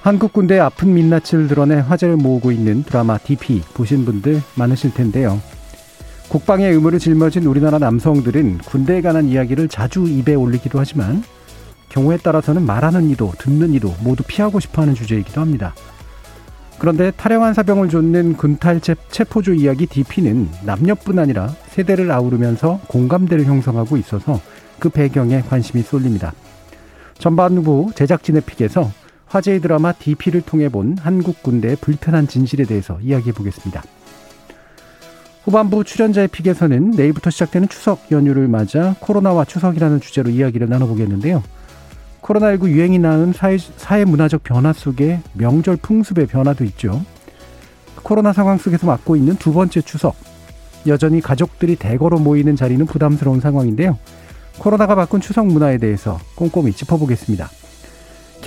한국 군대의 아픈 민낯을 드러내 화제를 모으고 있는 드라마 DP 보신 분들 많으실 텐데요. 국방의 의무를 짊어진 우리나라 남성들은 군대에 관한 이야기를 자주 입에 올리기도 하지만 경우에 따라서는 말하는 이도 듣는 이도 모두 피하고 싶어하는 주제이기도 합니다. 그런데 타령한 사병을 좇는 군탈 체포조 이야기 DP는 남녀뿐 아니라 세대를 아우르면서 공감대를 형성하고 있어서 그 배경에 관심이 쏠립니다. 전반부 제작진의 픽에서 화제의 드라마 DP를 통해 본 한국 군대의 불편한 진실에 대해서 이야기해 보겠습니다. 후반부 출연자의 픽에서는 내일부터 시작되는 추석 연휴를 맞아 코로나와 추석이라는 주제로 이야기를 나눠보겠는데요. 코로나19 유행이 낳은 사회, 사회 문화적 변화 속에 명절 풍습의 변화도 있죠. 코로나 상황 속에서 맞고 있는 두 번째 추석. 여전히 가족들이 대거로 모이는 자리는 부담스러운 상황인데요. 코로나가 바꾼 추석 문화에 대해서 꼼꼼히 짚어보겠습니다.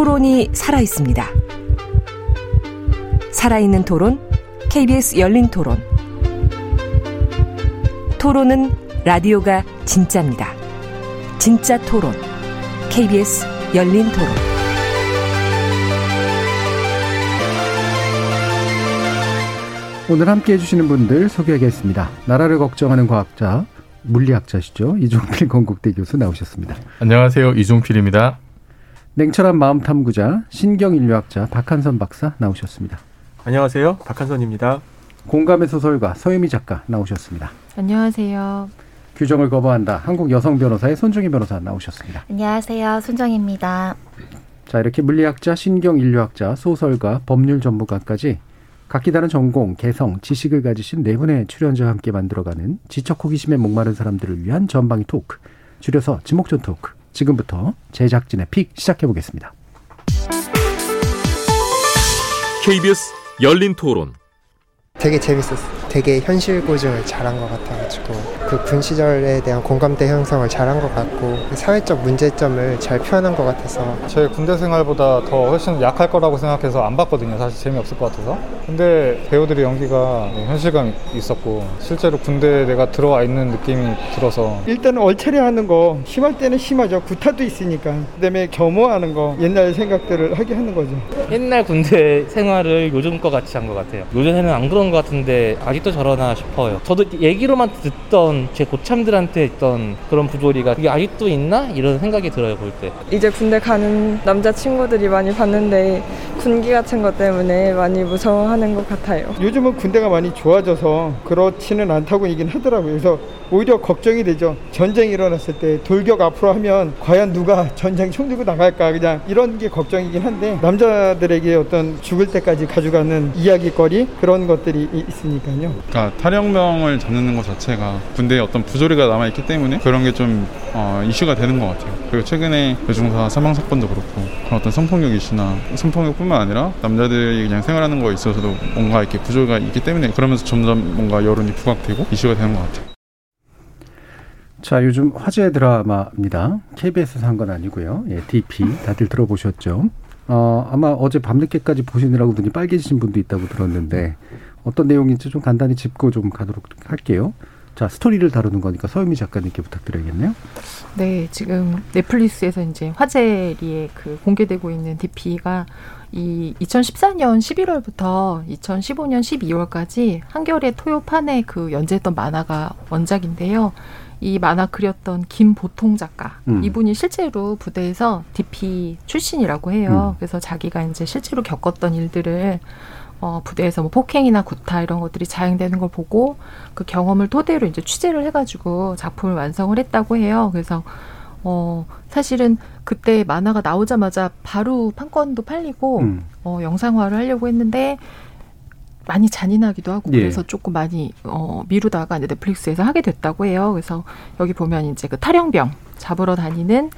토론이 살아 있습니다. 살아있는 토론, KBS 열린 토론. 토론은 라디오가 진짜입니다. 진짜 토론. KBS 열린 토론. 오늘 함께 해주시는 분들 소개하겠습니다. 나라를 걱정하는 과학자, 물리학자시죠. 이종필 건국대 교수 나오셨습니다. 안녕하세요. 이종필입니다. 냉철한 마음 탐구자, 신경인류학자 박한선 박사 나오셨습니다. 안녕하세요. 박한선입니다. 공감의 소설가 서유미 작가 나오셨습니다. 안녕하세요. 규정을 거부한다. 한국 여성 변호사의 손정희 변호사 나오셨습니다. 안녕하세요. 손정입니다. 자, 이렇게 물리학자, 신경인류학자, 소설가, 법률 전문가까지 각기 다른 전공, 개성, 지식을 가지신 네 분의 출연자와 함께 만들어가는 지적 호기심에 목마른 사람들을 위한 전방위 토크, 줄여서 지목전 토크. 지금부터 제작진의 픽 시작해 보겠습니다. KBS 열린 토론. 되게 재밌었어요. 되게 현실 고증을 잘한 것 같아가지고 그 군 시절에 대한 공감대 형성을 잘한 것 같고 사회적 문제점을 잘 표현한 것 같아서 제 군대 생활보다 더 훨씬 약할 거라고 생각해서 안 봤거든요. 사실 재미없을 것 같아서. 근데 배우들의 연기가 현실감 있었고 실제로 군대에 내가 들어와 있는 느낌이 들어서 일단 얼차례 하는 거 심할 때는 심하죠. 구타도 있으니까. 그다음에 겸허하는 거 옛날 생각들을 하게 하는 거죠. 옛날 군대 생활을 요즘 거 같이 한 것 같아요. 요즘에는 안 그런 것 같은데 아직도 저러나 싶어요 저도 얘기로만 듣던 제 고참들한테 있던 그런 부조리가 그게 아직도 있나? 이런 생각이 들어요, 볼 때. 이제 군대 가는 남자 친구들이 많이 봤는데 군기 같은 것 때문에 많이 무서워하는 것 같아요. 요즘은 군대가 많이 좋아져서 그렇지는 않다고 얘기는 하더라고요. 그래서 오히려 걱정이 되죠. 전쟁이 일어났을 때 돌격 앞으로 하면 과연 누가 전쟁 총 들고 나갈까 그냥 이런 게 걱정이긴 한데 남자들에게 어떤 죽을 때까지 가져가는 이야기거리 그런 것들이 있으니까요. 그러니까 탈영병을 잡는 것 자체가 군대에 어떤 부조리가 남아 있기 때문에 그런 게좀 어, 이슈가 되는 것 같아요. 그리고 최근에 여중사 사망 사건도 그렇고 그런 어떤 성폭력 이슈나 성폭력뿐만 아니라 남자들이 그냥 생활하는 거에 있어서도 뭔가 이렇게 부조리가 있기 때문에 그러면서 점점 뭔가 여론이 부각되고 이슈가 되는 것 같아요. 자, 요즘 화제 드라마입니다. KBS에서 한 건 아니고요. 예, DP 다들 들어보셨죠? 어, 아마 어제 밤늦게까지 보시느라고 눈이 빨개지신 분도 있다고 들었는데 어떤 내용인지 좀 간단히 짚고 좀 가도록 할게요. 자, 스토리를 다루는 거니까 서유미 작가님께 부탁드려야겠네요. 네, 지금 넷플릭스에서 이제 화제리에 그 공개되고 있는 DP가 이 2014년 11월부터 2015년 12월까지 한겨레 토요판에 그 연재했던 만화가 원작인데요. 이 만화 그렸던 김보통 작가 음. 이분이 실제로 부대에서 DP 출신이라고 해요. 음. 그래서 자기가 이제 실제로 겪었던 일들을 어, 부대에서 뭐 폭행이나 구타 이런 것들이 자행되는 걸 보고 그 경험을 토대로 이제 취재를 해가지고 작품을 완성을 했다고 해요. 그래서 어, 사실은 그때 만화가 나오자마자 바로 판권도 팔리고 음. 어, 영상화를 하려고 했는데 많이 잔인하기도 하고 예. 그래서 조금 많이 어, 미루다가 이제 넷플릭스에서 하게 됐다고 해요. 그래서 여기 보면 이제 그 탈영병 잡으러 다니는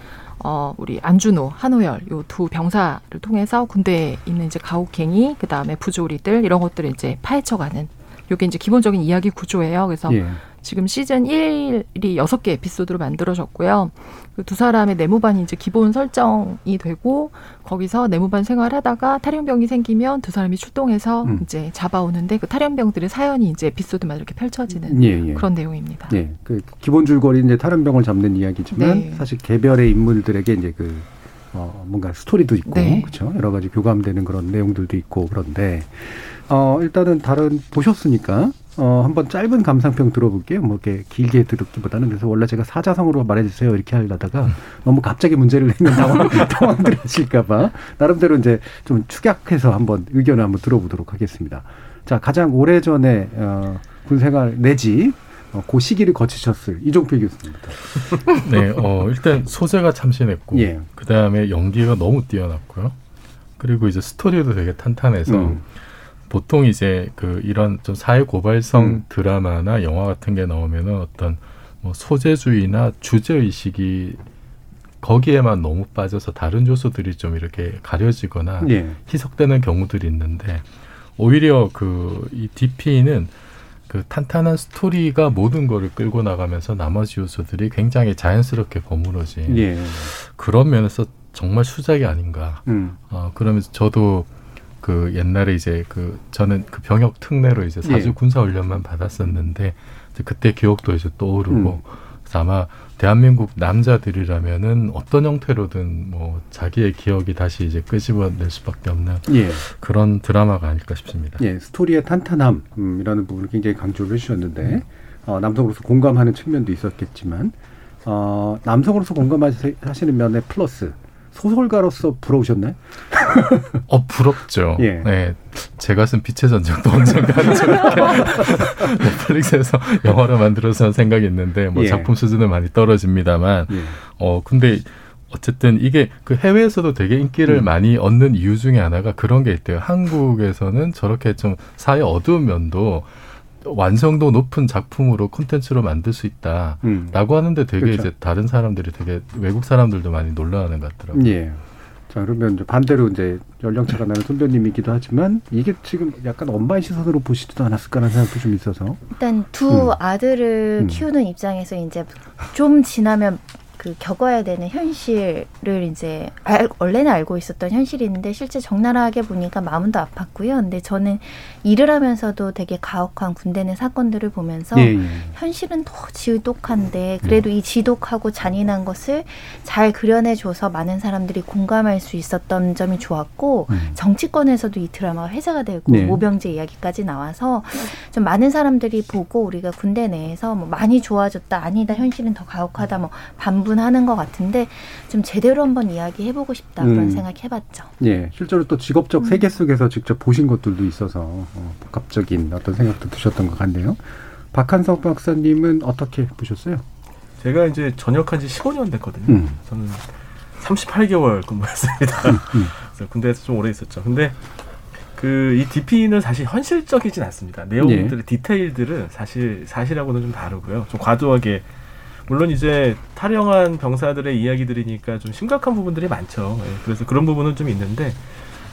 어, 우리 안준호, 한호열 요 두 병사를 통해서 군대에 있는 이제 가혹행위, 그 다음에 부조리들 이런 것들을 이제 파헤쳐가는 요게 이제 기본적인 이야기 구조예요. 그래서 예. 지금 시즌 1이 여섯 개 에피소드로 만들어졌고요. 그 두 사람의 내무반이 이제 기본 설정이 되고 거기서 내무반 생활하다가 탈영병이 생기면 두 사람이 출동해서 음. 이제 잡아오는데 그 탈영병들의 사연이 이제 에피소드만 이렇게 펼쳐지는 예, 예. 그런 내용입니다. 예, 그 기본 줄거리 이제 탈원병을 잡는 이야기지만 네. 사실 개별의 인물들에게 이제 그 어, 뭔가 스토리도 있고 네. 그렇죠 여러 가지 교감되는 그런 내용들도 있고 그런데 어 일단은 다른 보셨으니까 어 한번 짧은 감상평 들어볼게요. 뭐 이렇게 길게 들었기보다는 그래서 원래 제가 사자성어로 말해주세요 이렇게 하려다가 너무 갑자기 문제를 내면 당황, 당황들 하실까봐 나름대로 이제 좀 축약해서 한번 의견을 한번 들어보도록 하겠습니다. 자 가장 오래 전에 어, 군생활 내지 어, 그 시기를 거치셨을 이종필 교수님부터. 네, 어, 일단 소재가 참신했고, 예. 그 다음에 연기가 너무 뛰어났고요. 그리고 이제 스토리도 되게 탄탄해서, 음. 보통 이제 그 이런 좀 사회 고발성 음. 드라마나 영화 같은 게 나오면은 어떤 뭐 소재주의나 주제 의식이 거기에만 너무 빠져서 다른 요소들이 좀 이렇게 가려지거나 예. 희석되는 경우들이 있는데 오히려 그 이 DP는 그 탄탄한 스토리가 모든 거를 끌고 나가면서 나머지 요소들이 굉장히 자연스럽게 버무러진 예. 그런 면에서 정말 수작이 아닌가. 음. 어, 그러면서 저도 그 옛날에 이제 그 저는 그 병역 특례로 이제 사주 예. 군사 훈련만 받았었는데 그때 기억도 이제 떠오르고 음. 그래서 아마 대한민국 남자들이라면은 어떤 형태로든 뭐 자기의 기억이 다시 이제 끄집어낼 수밖에 없는 예. 그런 드라마가 아닐까 싶습니다. 예, 스토리의 탄탄함이라는 부분을 굉장히 강조를 해주셨는데 어, 남성으로서 공감하는 측면도 있었겠지만 어, 남성으로서 공감하시는 면에 플러스 소설가로서 부러우셨나요? 어 부럽죠. 예. 네, 제가 쓴 빛의 전쟁도 언젠가 저렇게 넷플릭스에서 영화로 만들어서 생각이 있는데 뭐 예. 작품 수준은 많이 떨어집니다만 예. 어 근데 어쨌든 이게 그 해외에서도 되게 인기를 음. 많이 얻는 이유 중에 하나가 그런 게 있대요. 한국에서는 저렇게 좀 사회 어두운 면도 완성도 높은 작품으로 콘텐츠로 만들 수 있다라고 음. 하는데 되게 그렇죠. 이제 다른 사람들이 되게 외국 사람들도 많이 놀라는 것 같더라고요. 예. 자 그러면 이제 반대로 이제 연령차가 나는 선배님이기도 하지만 이게 지금 약간 엄마의 시선으로 보시지도 않았을까라는 생각도 좀 있어서 일단 두 음. 아들을 음. 키우는 입장에서 이제 좀 지나면 그 겪어야 되는 현실을 이제 알, 원래는 알고 있었던 현실이 있는데 실제 적나라하게 보니까 마음은 더 아팠고요. 근데 저는 일을 하면서도 되게 가혹한 군대 내 사건들을 보면서 예, 예. 현실은 더 지독한데 그래도 이 지독하고 잔인한 것을 잘 그려내줘서 많은 사람들이 공감할 수 있었던 점이 좋았고 음. 정치권에서도 이 드라마가 회자가 되고 네. 모병제 이야기까지 나와서 좀 많은 사람들이 보고 우리가 군대 내에서 뭐 많이 좋아졌다 아니다 현실은 더 가혹하다 뭐 반 분하는 것 같은데 좀 제대로 한번 이야기해보고 싶다 그런 음. 생각해봤죠. 예, 실제로 또 직업적 음. 세계 속에서 직접 보신 것들도 있어서 어, 복합적인 어떤 생각도 드셨던 것 같네요. 박한석 박사님은 어떻게 보셨어요? 제가 이제 전역한 지 15년 됐거든요. 음. 저는 38개월 근무했습니다. 음. 그래서 군대에서 좀 오래 있었죠. 근데 그이 DP는 사실 현실적이진 않습니다. 내용들의 예. 디테일들은 사실 사실하고는 좀 다르고요. 좀 과도하게 물론 이제 탈영한 병사들의 이야기들이니까 좀 심각한 부분들이 많죠. 예, 그래서 그런 부분은 좀 있는데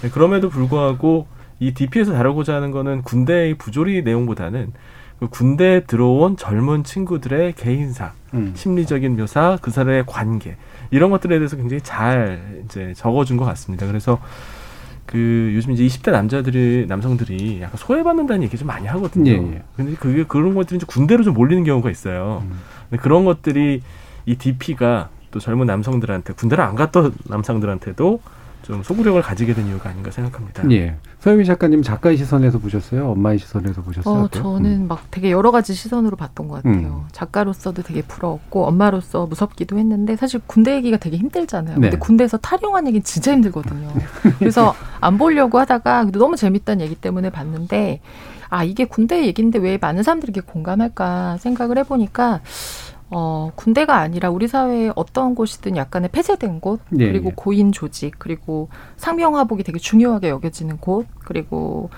예, 그럼에도 불구하고 이 DP에서 다루고자 하는 거는 군대의 부조리 내용보다는 그 군대에 들어온 젊은 친구들의 개인사, 음. 심리적인 묘사, 그 사람의 관계 이런 것들에 대해서 굉장히 잘 이제 적어준 것 같습니다. 그래서 그 요즘 이제 20대 남자들이 남성들이 약간 소외받는다는 얘기 좀 많이 하거든요. 예, 예. 근데 그게 그런 것들이 이제 군대로 좀 몰리는 경우가 있어요. 음. 근데 그런 것들이 이 DP가 또 젊은 남성들한테 군대를 안 갔던 남성들한테도 좀 소구력을 가지게 된 이유가 아닌가 생각합니다. 예. 서유미 작가님 작가의 시선에서 보셨어요? 엄마의 시선에서 보셨어요? 어? 저는 음. 막 되게 여러 가지 시선으로 봤던 것 같아요. 음. 작가로서도 되게 부러웠고 엄마로서 무섭기도 했는데 사실 군대 얘기가 되게 힘들잖아요. 네. 근데 군대에서 탈영한 얘기는 진짜 힘들거든요. 그래서 안 보려고 하다가 너무 재밌다는 얘기 때문에 봤는데 아 이게 군대 얘기인데 왜 많은 사람들이 이게 공감할까 생각을 해보니까 어, 군대가 아니라 우리 사회의 어떤 곳이든 약간의 폐쇄된 곳, 예, 그리고 예. 고인 조직, 그리고 상명하복이 되게 중요하게 여겨지는 곳, 그리고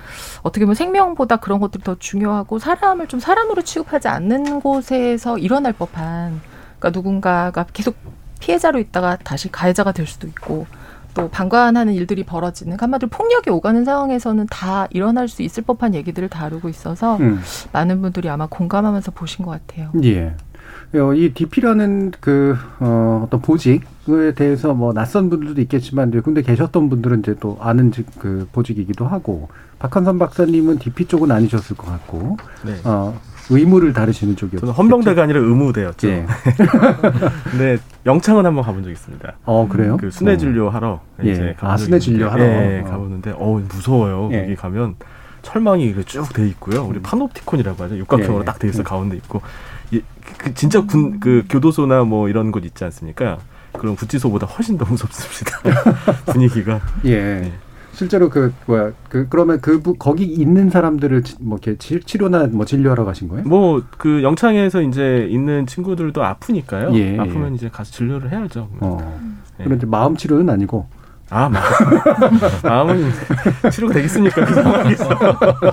어떻게 보면 생명보다 그런 것들이 더 중요하고 사람을 좀 사람으로 취급하지 않는 곳에서 일어날 법한, 그러니까 누군가가 계속 피해자로 있다가 다시 가해자가 될 수도 있고, 또 방관하는 일들이 벌어지는 한마디로 폭력이 오가는 상황에서는 다 일어날 수 있을 법한 얘기들을 다루고 있어서 음. 많은 분들이 아마 공감하면서 보신 것 같아요. 예. 어, 이 DP라는 그, 어, 어떤 보직에 대해서 뭐 낯선 분들도 있겠지만, 이제 군대 계셨던 분들은 이제 또 아는 직- 그 보직이기도 하고, 박한선 박사님은 DP 쪽은 아니셨을 것 같고, 네. 어, 의무를 다루시는 쪽이었죠. 저는 헌병대가 아니라 의무대였죠. 예. 근데 영창은 한번 가본 적 있습니다. 어, 그래요? 그 순회 진료 하러 예. 이제 아, 순회 진료 하러. 예, 예, 어. 가보는데 어 무서워요. 예. 여기 가면 철망이 쭉 돼 있고요. 우리 파노프티콘이라고 하죠. 육각형으로 음. 예. 딱돼 있어 가운데 있고 예, 그 진짜 군 그 교도소나 뭐 이런 곳 있지 않습니까? 그런 구치소보다 훨씬 더 무섭습니다. 분위기가. 예. 실제로 그 뭐야 그 그러면 그 부- 거기 있는 사람들을 치- 뭐 이렇게 치- 치료나 뭐 진료하러 가신 거예요? 뭐 그 영창에서 이제 있는 친구들도 아프니까요. 예, 아프면 예. 이제 가서 진료를 해야죠. 어. 예. 그런데 마음 치료는 아니고. 아, 마, 마음은 치료가 되겠습니까? 그 상황에서.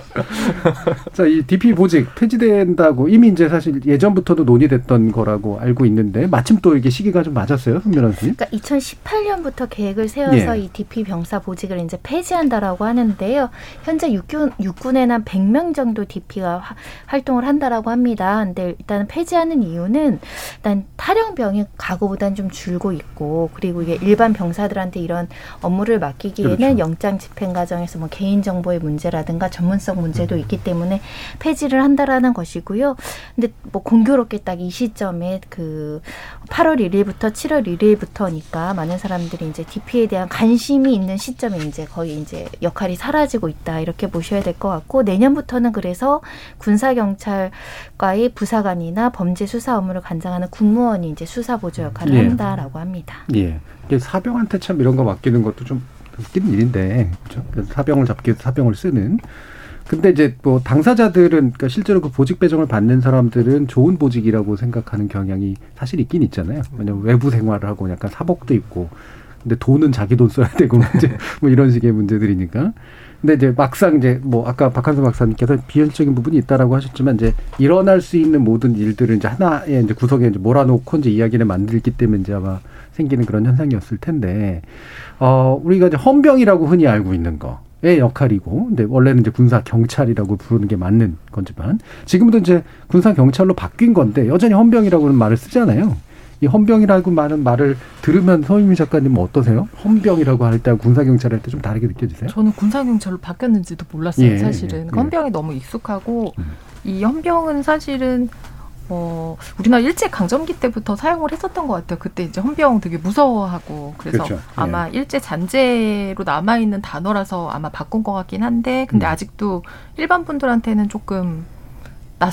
자, 이 DP 보직 폐지된다고 이미 이제 사실 예전부터도 논의됐던 거라고 알고 있는데 마침 또 이게 시기가 좀 맞았어요, 손변 선생님. 그러니까 2018년부터 계획을 세워서 예. 이 DP 병사 보직을 이제 폐지한다라고 하는데요. 현재 육군 육군에는 한 100명 정도 DP가 활동을 한다라고 합니다. 근데 일단 폐지하는 이유는 일단 탈영병이 과거보다는 좀 줄고 있고 그리고 이게 일반 병사들한테 이런 업무를 맡기기에는 그렇죠. 영장 집행 과정에서 뭐 개인 정보의 문제라든가 전문성 문제도 있기 때문에 폐지를 한다라는 것이고요. 근데 뭐 공교롭게 딱 이 시점에 그 8월 1일부터 7월 1일부터니까 많은 사람들이 이제 DP에 대한 관심이 있는 시점에 이제 거의 이제 역할이 사라지고 있다 이렇게 보셔야 될 것 같고 내년부터는 그래서 군사 경찰 과의 부사관이나 범죄 수사 업무를 관장하는 군무원이 이제 수사 보조 역할을 예. 한다라고 합니다. 예. 이게 사병한테 참 이런 거 맡기는 것도 좀 웃기는 일인데, 그렇죠? 사병을 잡기 위해서 사병을 쓰는. 근데 이제 뭐 당사자들은 그러니까 실제로 그 보직 배정을 받는 사람들은 좋은 보직이라고 생각하는 경향이 사실 있긴 있잖아요. 왜냐면 외부 생활을 하고 약간 사복도 입고 근데 돈은 자기 돈 써야 되고 이제 뭐 이런 식의 문제들이니까. 근데 이제 막상 이제 뭐 아까 박한수 박사님께서 비현실적인 부분이 있다라고 하셨지만 이제 일어날 수 있는 모든 일들을 이제 하나의 이제 구석에 이제 몰아놓고 이제 이야기를 만들기 때문에 이제 아마 생기는 그런 현상이었을 텐데 어 우리가 이제 헌병이라고 흔히 알고 있는 거 의 역할이고 근데 원래는 이제 군사 경찰이라고 부르는 게 맞는 거지만 지금도 이제 군사 경찰로 바뀐 건데 여전히 헌병이라고는 말을 쓰잖아요. 이 헌병이라고 많은 말을 들으면 서유미 작가님은 어떠세요? 헌병이라고 할때 군사 경찰 할 때 좀 다르게 느껴지세요? 저는 군사경찰로 바뀌었는지도 몰랐어요, 예, 사실은. 예, 예. 헌병이 너무 익숙하고, 이 헌병은 사실은, 어, 우리나라 일제강점기 때부터 사용을 했었던 것 같아요. 그때 이제 헌병 되게 무서워하고, 그래서 그렇죠. 예. 아마 일제 잔재로 남아있는 단어라서 아마 바꾼 것 같긴 한데, 근데 음. 아직도 일반 분들한테는 조금 낯,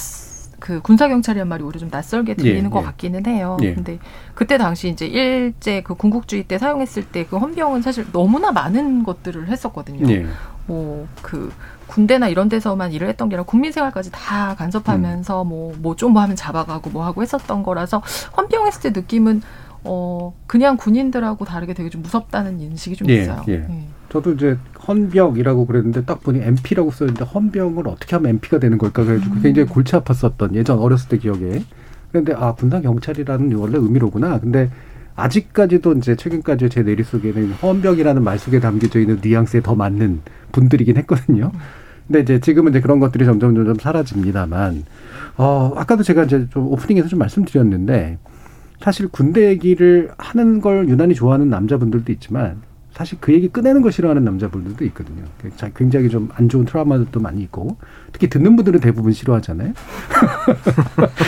그 군사 경찰이란 말이 오히려 좀 낯설게 들리는 예, 것 예. 같기는 해요. 예. 근데 그때 당시 이제 일제 그 군국주의 때 사용했을 때 그 헌병은 사실 너무나 많은 것들을 했었거든요. 예. 뭐그 군대나 이런 데서만 일을 했던 게 아니라 국민 생활까지 다 간섭하면서 음. 뭐뭐 좀뭐 하면 잡아가고 뭐 하고 했었던 거라서 헌병했을 때 느낌은 어 그냥 군인들하고 다르게 되게 좀 무섭다는 인식이 좀 예, 있어요. 예. 예. 저도 이제 헌병이라고 그랬는데 딱 보니 MP라고 써있는데 헌병을 어떻게 하면 MP가 되는 걸까 그래가지고 굉장히 골치 아팠었던 예전 어렸을 때 기억에. 그런데 아 군사 경찰이라는 원래 의미로구나. 근데 아직까지도 이제 최근까지 제 내리 속에는 헌병이라는 말 속에 담겨져 있는 뉘앙스에 더 맞는 분들이긴 했거든요. 근데 이제 지금은 이제 그런 것들이 점점 점점 사라집니다만, 어, 아까도 제가 이제 좀 오프닝에서 좀 말씀드렸는데, 사실 군대 얘기를 하는 걸 유난히 좋아하는 남자분들도 있지만, 사실 그 얘기 꺼내는 거 싫어하는 남자분들도 있거든요. 굉장히 좀 안 좋은 트라우마들도 많이 있고 특히 듣는 분들은 대부분 싫어하잖아요.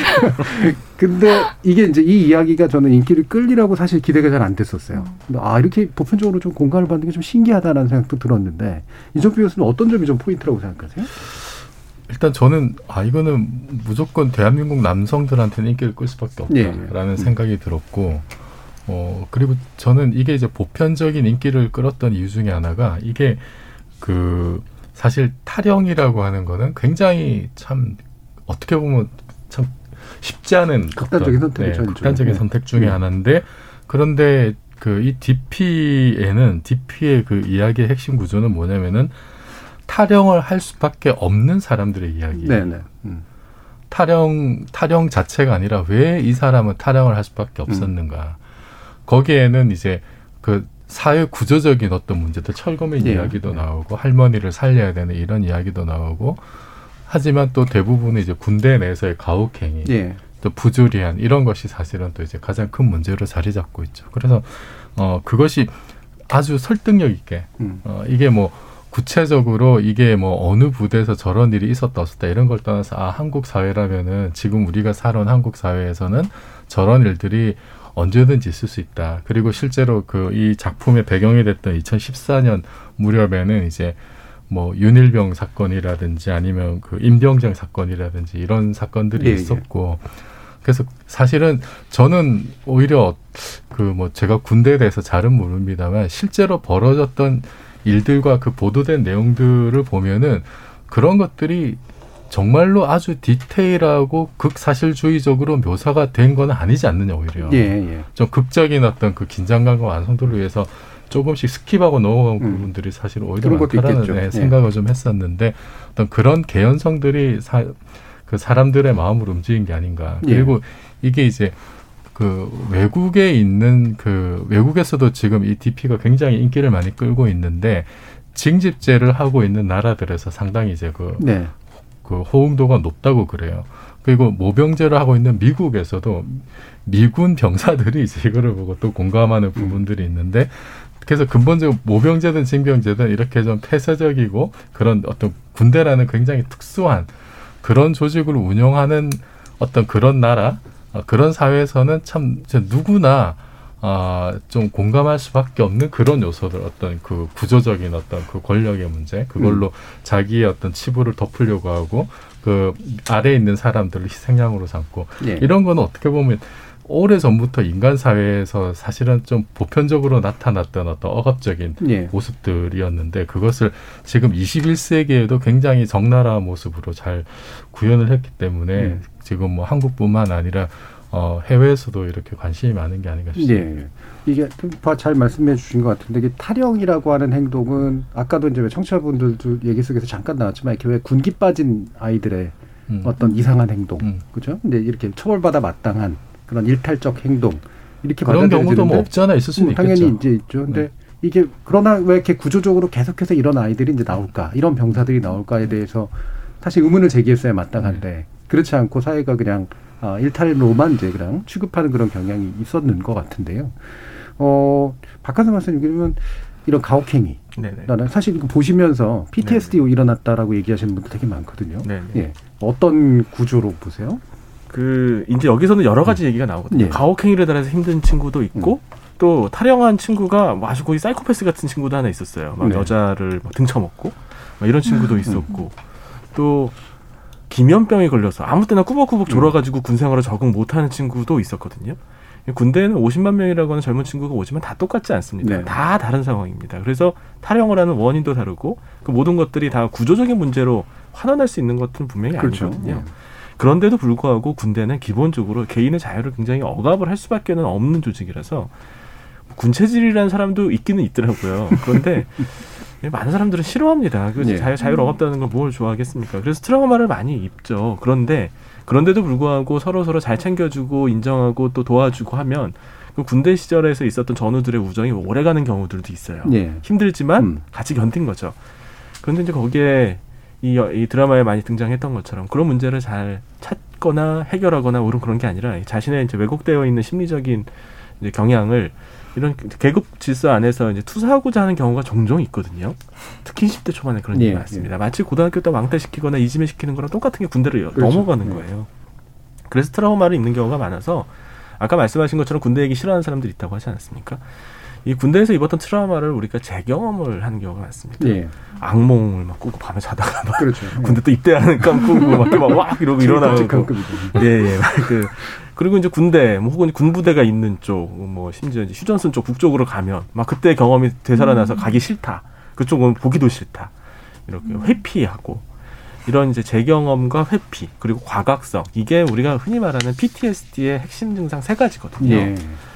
근데 이게 이제 이 이야기가 저는 인기를 끌리라고 사실 기대가 잘 안 됐었어요. 근데 아 이렇게 보편적으로 좀 공감을 받는 게 좀 신기하다라는 생각도 들었는데 이종필 교수는 어떤 점이 좀 포인트라고 생각하세요? 일단 저는 아 이거는 무조건 대한민국 남성들한테는 인기를 끌 수밖에 없다라는 예. 생각이 들었고 어 그리고 저는 이게 이제 보편적인 인기를 끌었던 이유 중에 하나가 이게 그 사실 타령이라고 하는 거는 굉장히 참 어떻게 보면 참 쉽지 않은 극단적인 선택 네, 극단적인 네. 선택 중에 네. 하나인데 그런데 그 이 DP에는 DP의 그 이야기의 핵심 구조는 뭐냐면은 타령을 할 수밖에 없는 사람들의 이야기예요. 네네. 음. 타령 타령 자체가 아니라 왜 이 사람은 타령을 할 수밖에 없었는가. 음. 거기에는 이제 그 사회 구조적인 어떤 문제들 철거민 예. 이야기도 나오고 할머니를 살려야 되는 이런 이야기도 나오고 하지만 또 대부분은 이제 군대 내에서의 가혹행위 예. 또 부조리한 이런 것이 사실은 또 이제 가장 큰 문제로 자리 잡고 있죠. 그래서 어 그것이 아주 설득력 있게 음. 어 이게 뭐 구체적으로 이게 뭐 어느 부대에서 저런 일이 있었다 없었다 이런 걸 떠나서 아 한국 사회라면은 지금 우리가 살아온 한국 사회에서는 저런 일들이 언제든지 있을 수 있다. 그리고 실제로 그 이 작품의 배경이 됐던 2014년 무렵에는 이제 뭐 윤일병 사건이라든지 아니면 그 임병장 사건이라든지 이런 사건들이 예, 예. 있었고 예. 그래서 사실은 저는 오히려 그 뭐 제가 군대에 대해서 잘은 모릅니다만 실제로 벌어졌던 일들과 그 보도된 내용들을 보면은 그런 것들이 정말로 아주 디테일하고 극사실주의적으로 묘사가 된 건 아니지 않느냐 오히려 예, 예. 좀 극적인 어떤 그 긴장감과 완성도를 위해서 조금씩 skip하고 넘어간 음. 부분들이 사실 오히려 많다라는 네, 예. 생각을 좀 했었는데 어떤 그런 개연성들이 사, 그 사람들의 마음을 움직인 게 아닌가 예. 그리고 이게 이제 그 외국에 있는 그 외국에서도 지금 이 DP가 굉장히 인기를 많이 끌고 있는데 징집제를 하고 있는 나라들에서 상당히 이제 그, 네. 그 호응도가 높다고 그래요. 그리고 모병제를 하고 있는 미국에서도 미군 병사들이 이제 이거를 보고 또 공감하는 부분들이 있는데 그래서 근본적으로 모병제든 징병제든 이렇게 좀 폐쇄적이고 그런 어떤 군대라는 굉장히 특수한 그런 조직을 운영하는 어떤 그런 나라 어, 그런 사회에서는 참 누구나 아, 좀 공감할 수밖에 없는 그런 요소들, 어떤 그 구조적인 어떤 그 권력의 문제, 그걸로 음. 자기의 어떤 치부를 덮으려고 하고, 그 아래에 있는 사람들을 희생양으로 삼고, 예. 이런 거는 어떻게 보면 오래 전부터 인간 사회에서 사실은 좀 보편적으로 나타났던 어떤 억압적인 예. 모습들이었는데, 그것을 지금 21세기에도 굉장히 적나라한 모습으로 잘 구현을 했기 때문에, 예. 지금 뭐 한국뿐만 아니라 어, 해외에서도 이렇게 관심이 많은 게 아닌가 싶습니다. 예. 이게 잘 말씀해 주신 것 같은데 이게 탈영이라고 하는 행동은 아까도 이제 청취자분들도 얘기 속에서 잠깐 나왔지만 이렇게 왜 군기 빠진 아이들의 음. 어떤 이상한 행동, 음. 그죠? 근데 이렇게 처벌받아 마땅한 그런 일탈적 행동 이렇게 그런 경우도 뭐 없지 않아 있을 수는 음, 당연히 있겠죠. 이제 있죠. 근데 네. 이게 그러나 왜 이렇게 구조적으로 계속해서 이런 아이들이 이제 나올까, 이런 병사들이 나올까에 대해서 사실 의문을 제기했어야 마땅한데 네. 그렇지 않고 사회가 그냥 아, 일탈로만 이제 그냥 취급하는 그런 경향이 있었는 것 같은데요. 어, 박한선 박사님 그러면 이런 가혹행위. 나는 사실 이거 보시면서 PTSD 네네. 일어났다라고 얘기하시는 분들 되게 많거든요. 네네. 예. 어떤 구조로 보세요? 그 이제 여기서는 여러 가지 음. 얘기가 나오거든요. 예. 가혹행위를 따라서 힘든 친구도 있고 음. 또 탈영한 친구가 뭐 아주 거의 사이코패스 같은 친구도 하나 있었어요. 막 네. 여자를 막 등쳐먹고 막 이런 친구도 음. 있었고 또 기면병에 걸려서 아무 때나 꾸벅꾸벅 졸아가지고 군생활을 적응 못하는 친구도 있었거든요. 군대에는 50만 명이라고 하는 젊은 친구가 오지만 다 똑같지 않습니다. 네. 다 다른 상황입니다. 그래서 탈영을 하는 원인도 다르고 그 모든 것들이 다 구조적인 문제로 환원할 수 있는 것들은 분명히 그렇죠. 아니거든요. 네. 그런데도 불구하고 군대는 기본적으로 개인의 자유를 굉장히 억압을 할 수밖에 는 없는 조직이라서 군체질이라는 사람도 있기는 있더라고요. 그런데 예, 많은 사람들은 싫어합니다. 그 예. 자유, 자유를 억압다는 걸 뭘 좋아하겠습니까? 그래서 트라우마를 많이 입죠. 그런데 그런데도 불구하고 서로 서로 잘 챙겨주고 인정하고 또 도와주고 하면 그 군대 시절에서 있었던 전우들의 우정이 오래가는 경우들도 있어요. 예. 힘들지만 음. 같이 견딘 거죠. 그런데 이제 거기에 이, 이 드라마에 많이 등장했던 것처럼 그런 문제를 잘 찾거나 해결하거나 오른 그런 게 아니라 자신의 이제 왜곡되어 있는 심리적인 이제 경향을 이런 계급 질서 안에서 이제 투사하고자 하는 경우가 종종 있거든요. 특히 20대 초반에 그런 일이 예, 많습니다. 마치 고등학교 때 왕따시키거나 이지매시키는 거랑 똑같은 게 군대로 그렇죠. 넘어가는 네. 거예요. 그래서 트라우마를 입는 경우가 많아서 아까 말씀하신 것처럼 군대 얘기 싫어하는 사람들이 있다고 하지 않았습니까? 이 군대에서 입었던 트라우마를 우리가 재경험을 하는 경우가 많습니다. 예. 악몽을 막 꾸고 밤에 자다가 막 그렇죠. 군대 또 입대하는 깜 꾸고 막 막와 이러고 일어나고 끔찍한 급이죠. 예, 예. 그 그리고 이제 군대 뭐 혹은 군부대가 있는 쪽 뭐 심지어 이제 휴전선 쪽 북쪽으로 가면 막 그때 경험이 되살아나서 가기 싫다. 그쪽은 보기도 싫다. 이렇게 회피하고 이런 이제 재경험과 회피 그리고 과각성 이게 우리가 흔히 말하는 PTSD의 핵심 증상 세 가지거든요. 예.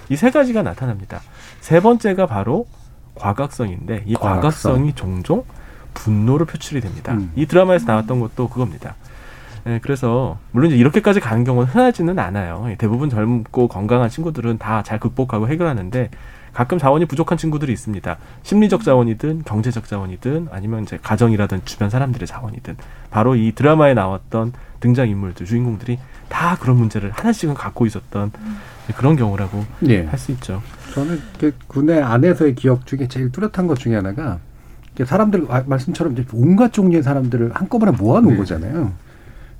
이세 가지가 나타납니다. 세 번째가 바로 과각성인데 이 과각성. 과각성이 종종 분노로 표출이 됩니다. 음. 이 드라마에서 나왔던 것도 그겁니다. 예, 그래서 물론 이제 이렇게까지 가는 경우는 흔하지는 않아요. 예, 대부분 젊고 건강한 친구들은 다 잘 극복하고 해결하는데 가끔 자원이 부족한 친구들이 있습니다. 심리적 자원이든 경제적 자원이든 아니면 이제 가정이라든 주변 사람들의 자원이든 바로 이 드라마에 나왔던 등장 인물들 주인공들이 다 그런 문제를 하나씩은 갖고 있었던 그런 경우라고 예. 할수 있죠. 저는 그 군대 안에서의 기억 중에 제일 뚜렷한 것 중에 하나가 사람들 아, 말씀처럼 이제 온갖 종류의 사람들을 한꺼번에 모아놓은 네. 거잖아요.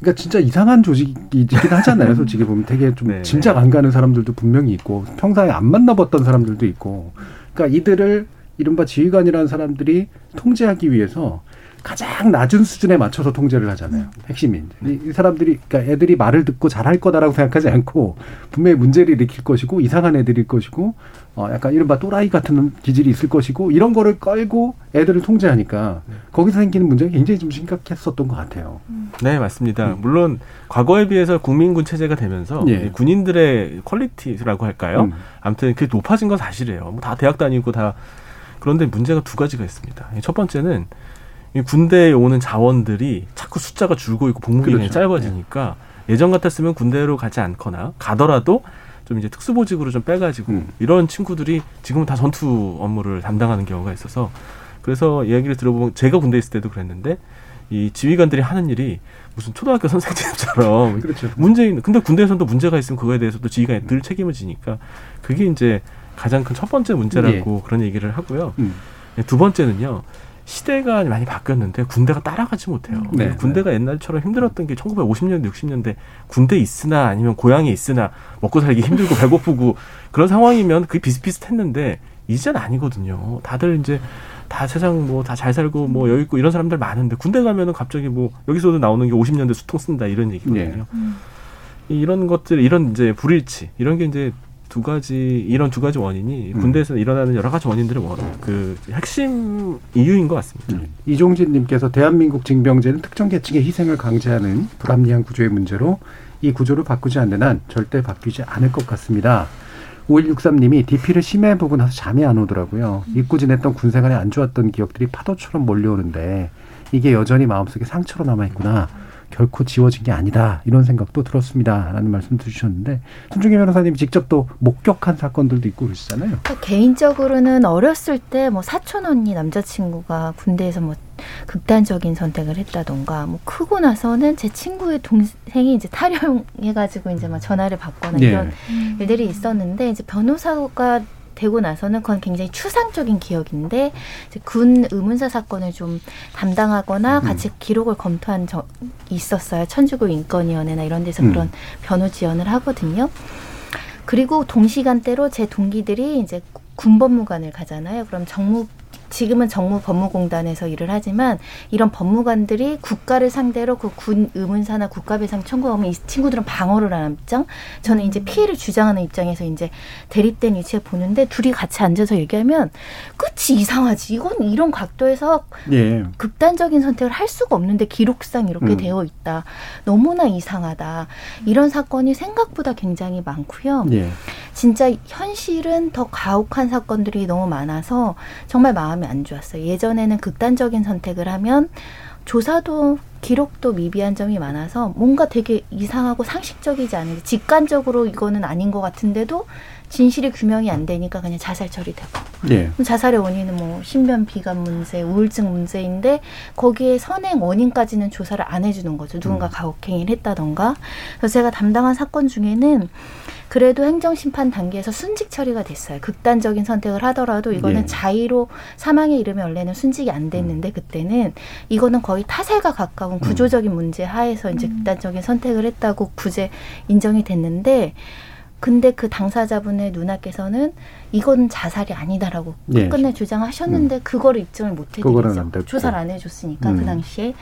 그러니까 진짜 이상한 조직이긴 하잖아요. 솔직히 보면 되게 좀 네. 짐작 안 가는 사람들도 분명히 있고 평소에 안 만나봤던 사람들도 있고. 그러니까 이들을 이른바 지휘관이라는 사람들이 통제하기 위해서 가장 낮은 수준에 맞춰서 통제를 하잖아요. 핵심이. 이, 이 사람들이, 그러니까 애들이 말을 듣고 잘할 거다라고 생각하지 않고 분명히 문제를 일으킬 것이고 이상한 애들일 것이고 어, 약간 이른바 또라이 같은 기질이 있을 것이고 이런 거를 깔고 애들을 통제하니까 거기서 생기는 문제가 굉장히 좀 심각했었던 것 같아요. 네, 맞습니다. 물론 과거에 비해서 국민군 체제가 되면서 예. 이 군인들의 퀄리티라고 할까요? 음. 아무튼 그게 높아진 건 사실이에요. 뭐다 대학 다니고 다 그런데 문제가 두 가지가 있습니다. 첫 번째는 이 군대에 오는 자원들이 자꾸 숫자가 줄고 있고 복무 기간이 그렇죠. 짧아지니까 예전 같았으면 군대로 가지 않거나 가더라도 좀 이제 특수보직으로 좀 빼가지고 음. 이런 친구들이 지금은 다 전투 업무를 담당하는 경우가 있어서 그래서 이야기를 들어보면 제가 군대 에 있을 때도 그랬는데 이 지휘관들이 하는 일이 무슨 초등학교 선생님처럼 그렇죠. 문제 있는 근데 군대에서도 문제가 있으면 그거에 대해서도 지휘관이 늘 책임을 지니까 그게 이제 가장 큰 첫 번째 문제라고 그런 얘기를 하고요. 음. 네, 두 번째는요. 시대가 많이 바뀌었는데 군대가 따라가지 못해요. 네, 군대가 옛날처럼 힘들었던 게 1950년대, 60년대 군대 있으나 아니면 고향에 있으나 먹고 살기 힘들고 배고프고 그런 상황이면 그게 비슷비슷했는데 이제는 아니거든요. 다들 이제 다 세상 뭐 다 잘 살고 뭐 여유 있고 이런 사람들 많은데 군대 가면은 갑자기 뭐 여기서도 나오는 게 50년대 수통 쓴다 이런 얘기거든요. 이- 이런 것들 이런 이제 불일치 이런 게 이제 두 가지 이런 두 가지 원인이 군대에서 일어나는 여러 가지 원인들의 원, 그 핵심 이유인 것 같습니다. 음. 이종진님께서 대한민국 징병제는 특정 계층의 희생을 강제하는 불합리한 구조의 문제로 이 구조를 바꾸지 않는 한 절대 바뀌지 않을 것 같습니다. 5163님이 DP를 심해 보고 나서 잠이 안 오더라고요. 잊고 지냈던 군 생활에 안 좋았던 기억들이 파도처럼 몰려오는데 이게 여전히 마음속에 상처로 남아있구나. 결코 지워진 게 아니다. 이런 생각도 들었습니다. 라는 말씀 주셨는데 손중희 변호사님이 직접 또 목격한 사건들도 있고 그러시잖아요. 그러니까 개인적으로는 어렸을 때 뭐 사촌 언니 남자친구가 군대에서 뭐 극단적인 선택을 했다던가 뭐 크고 나서는 제 친구의 동생이 이제 탈영해가지고 이제 막 전화를 받거나 네. 이런 일들이 있었는데 이제 변호사가 되고 나서는 그건 굉장히 추상적인 기억인데 군 의문사 사건을 좀 담당하거나 같이 기록을 검토한 적이 있었어요. 천주교 인권위원회나 이런 데서 음. 그런 변호 지원을 하거든요. 그리고 동시간대로 제 동기들이 이제 군법무관을 가잖아요. 그럼 정무 지금은 정무 법무공단에서 일을 하지만 이런 법무관들이 국가를 상대로 그 군 의문사나 국가배상 청구하면 이 친구들은 방어를 하는 입장, 저는 이제 피해를 주장하는 입장에서 이제 대립된 위치에 보는데 둘이 같이 앉아서 얘기하면 끝이 이상하지. 이건 이런 각도에서 예. 극단적인 선택을 할 수가 없는데 기록상 이렇게 음. 되어 있다. 너무나 이상하다. 이런 사건이 생각보다 굉장히 많고요. 예. 진짜 현실은 더 가혹한 사건들이 너무 많아서 정말 마음이 안 좋았어요. 예전에는 극단적인 선택을 하면 조사도 기록도 미비한 점이 많아서 뭔가 되게 이상하고 상식적이지 않은데 직관적으로 이거는 아닌 것 같은데도 진실이 규명이 안 되니까 그냥 자살 처리되고 예. 자살의 원인은 뭐 신변 비관 문제, 우울증 문제인데 거기에 선행 원인까지는 조사를 안 해주는 거죠. 누군가 가혹행위를 했다던가. 그래서 제가 담당한 사건 중에는 그래도 행정심판 단계에서 순직 처리가 됐어요. 극단적인 선택을 하더라도 이거는 예. 자의로 사망에 이르면 원래는 순직이 안 됐는데 그때는 이거는 거의 타살과 가까운 구조적인 문제 하에서 이제 극단적인 선택을 했다고 구제 인정이 됐는데 근데 그 당사자분의 누나께서는 이건 자살이 아니다라고 예. 끝내 주장하셨는데 그거를 입증을 못 해드리죠. 조사를 안 해줬으니까 음. 그 당시에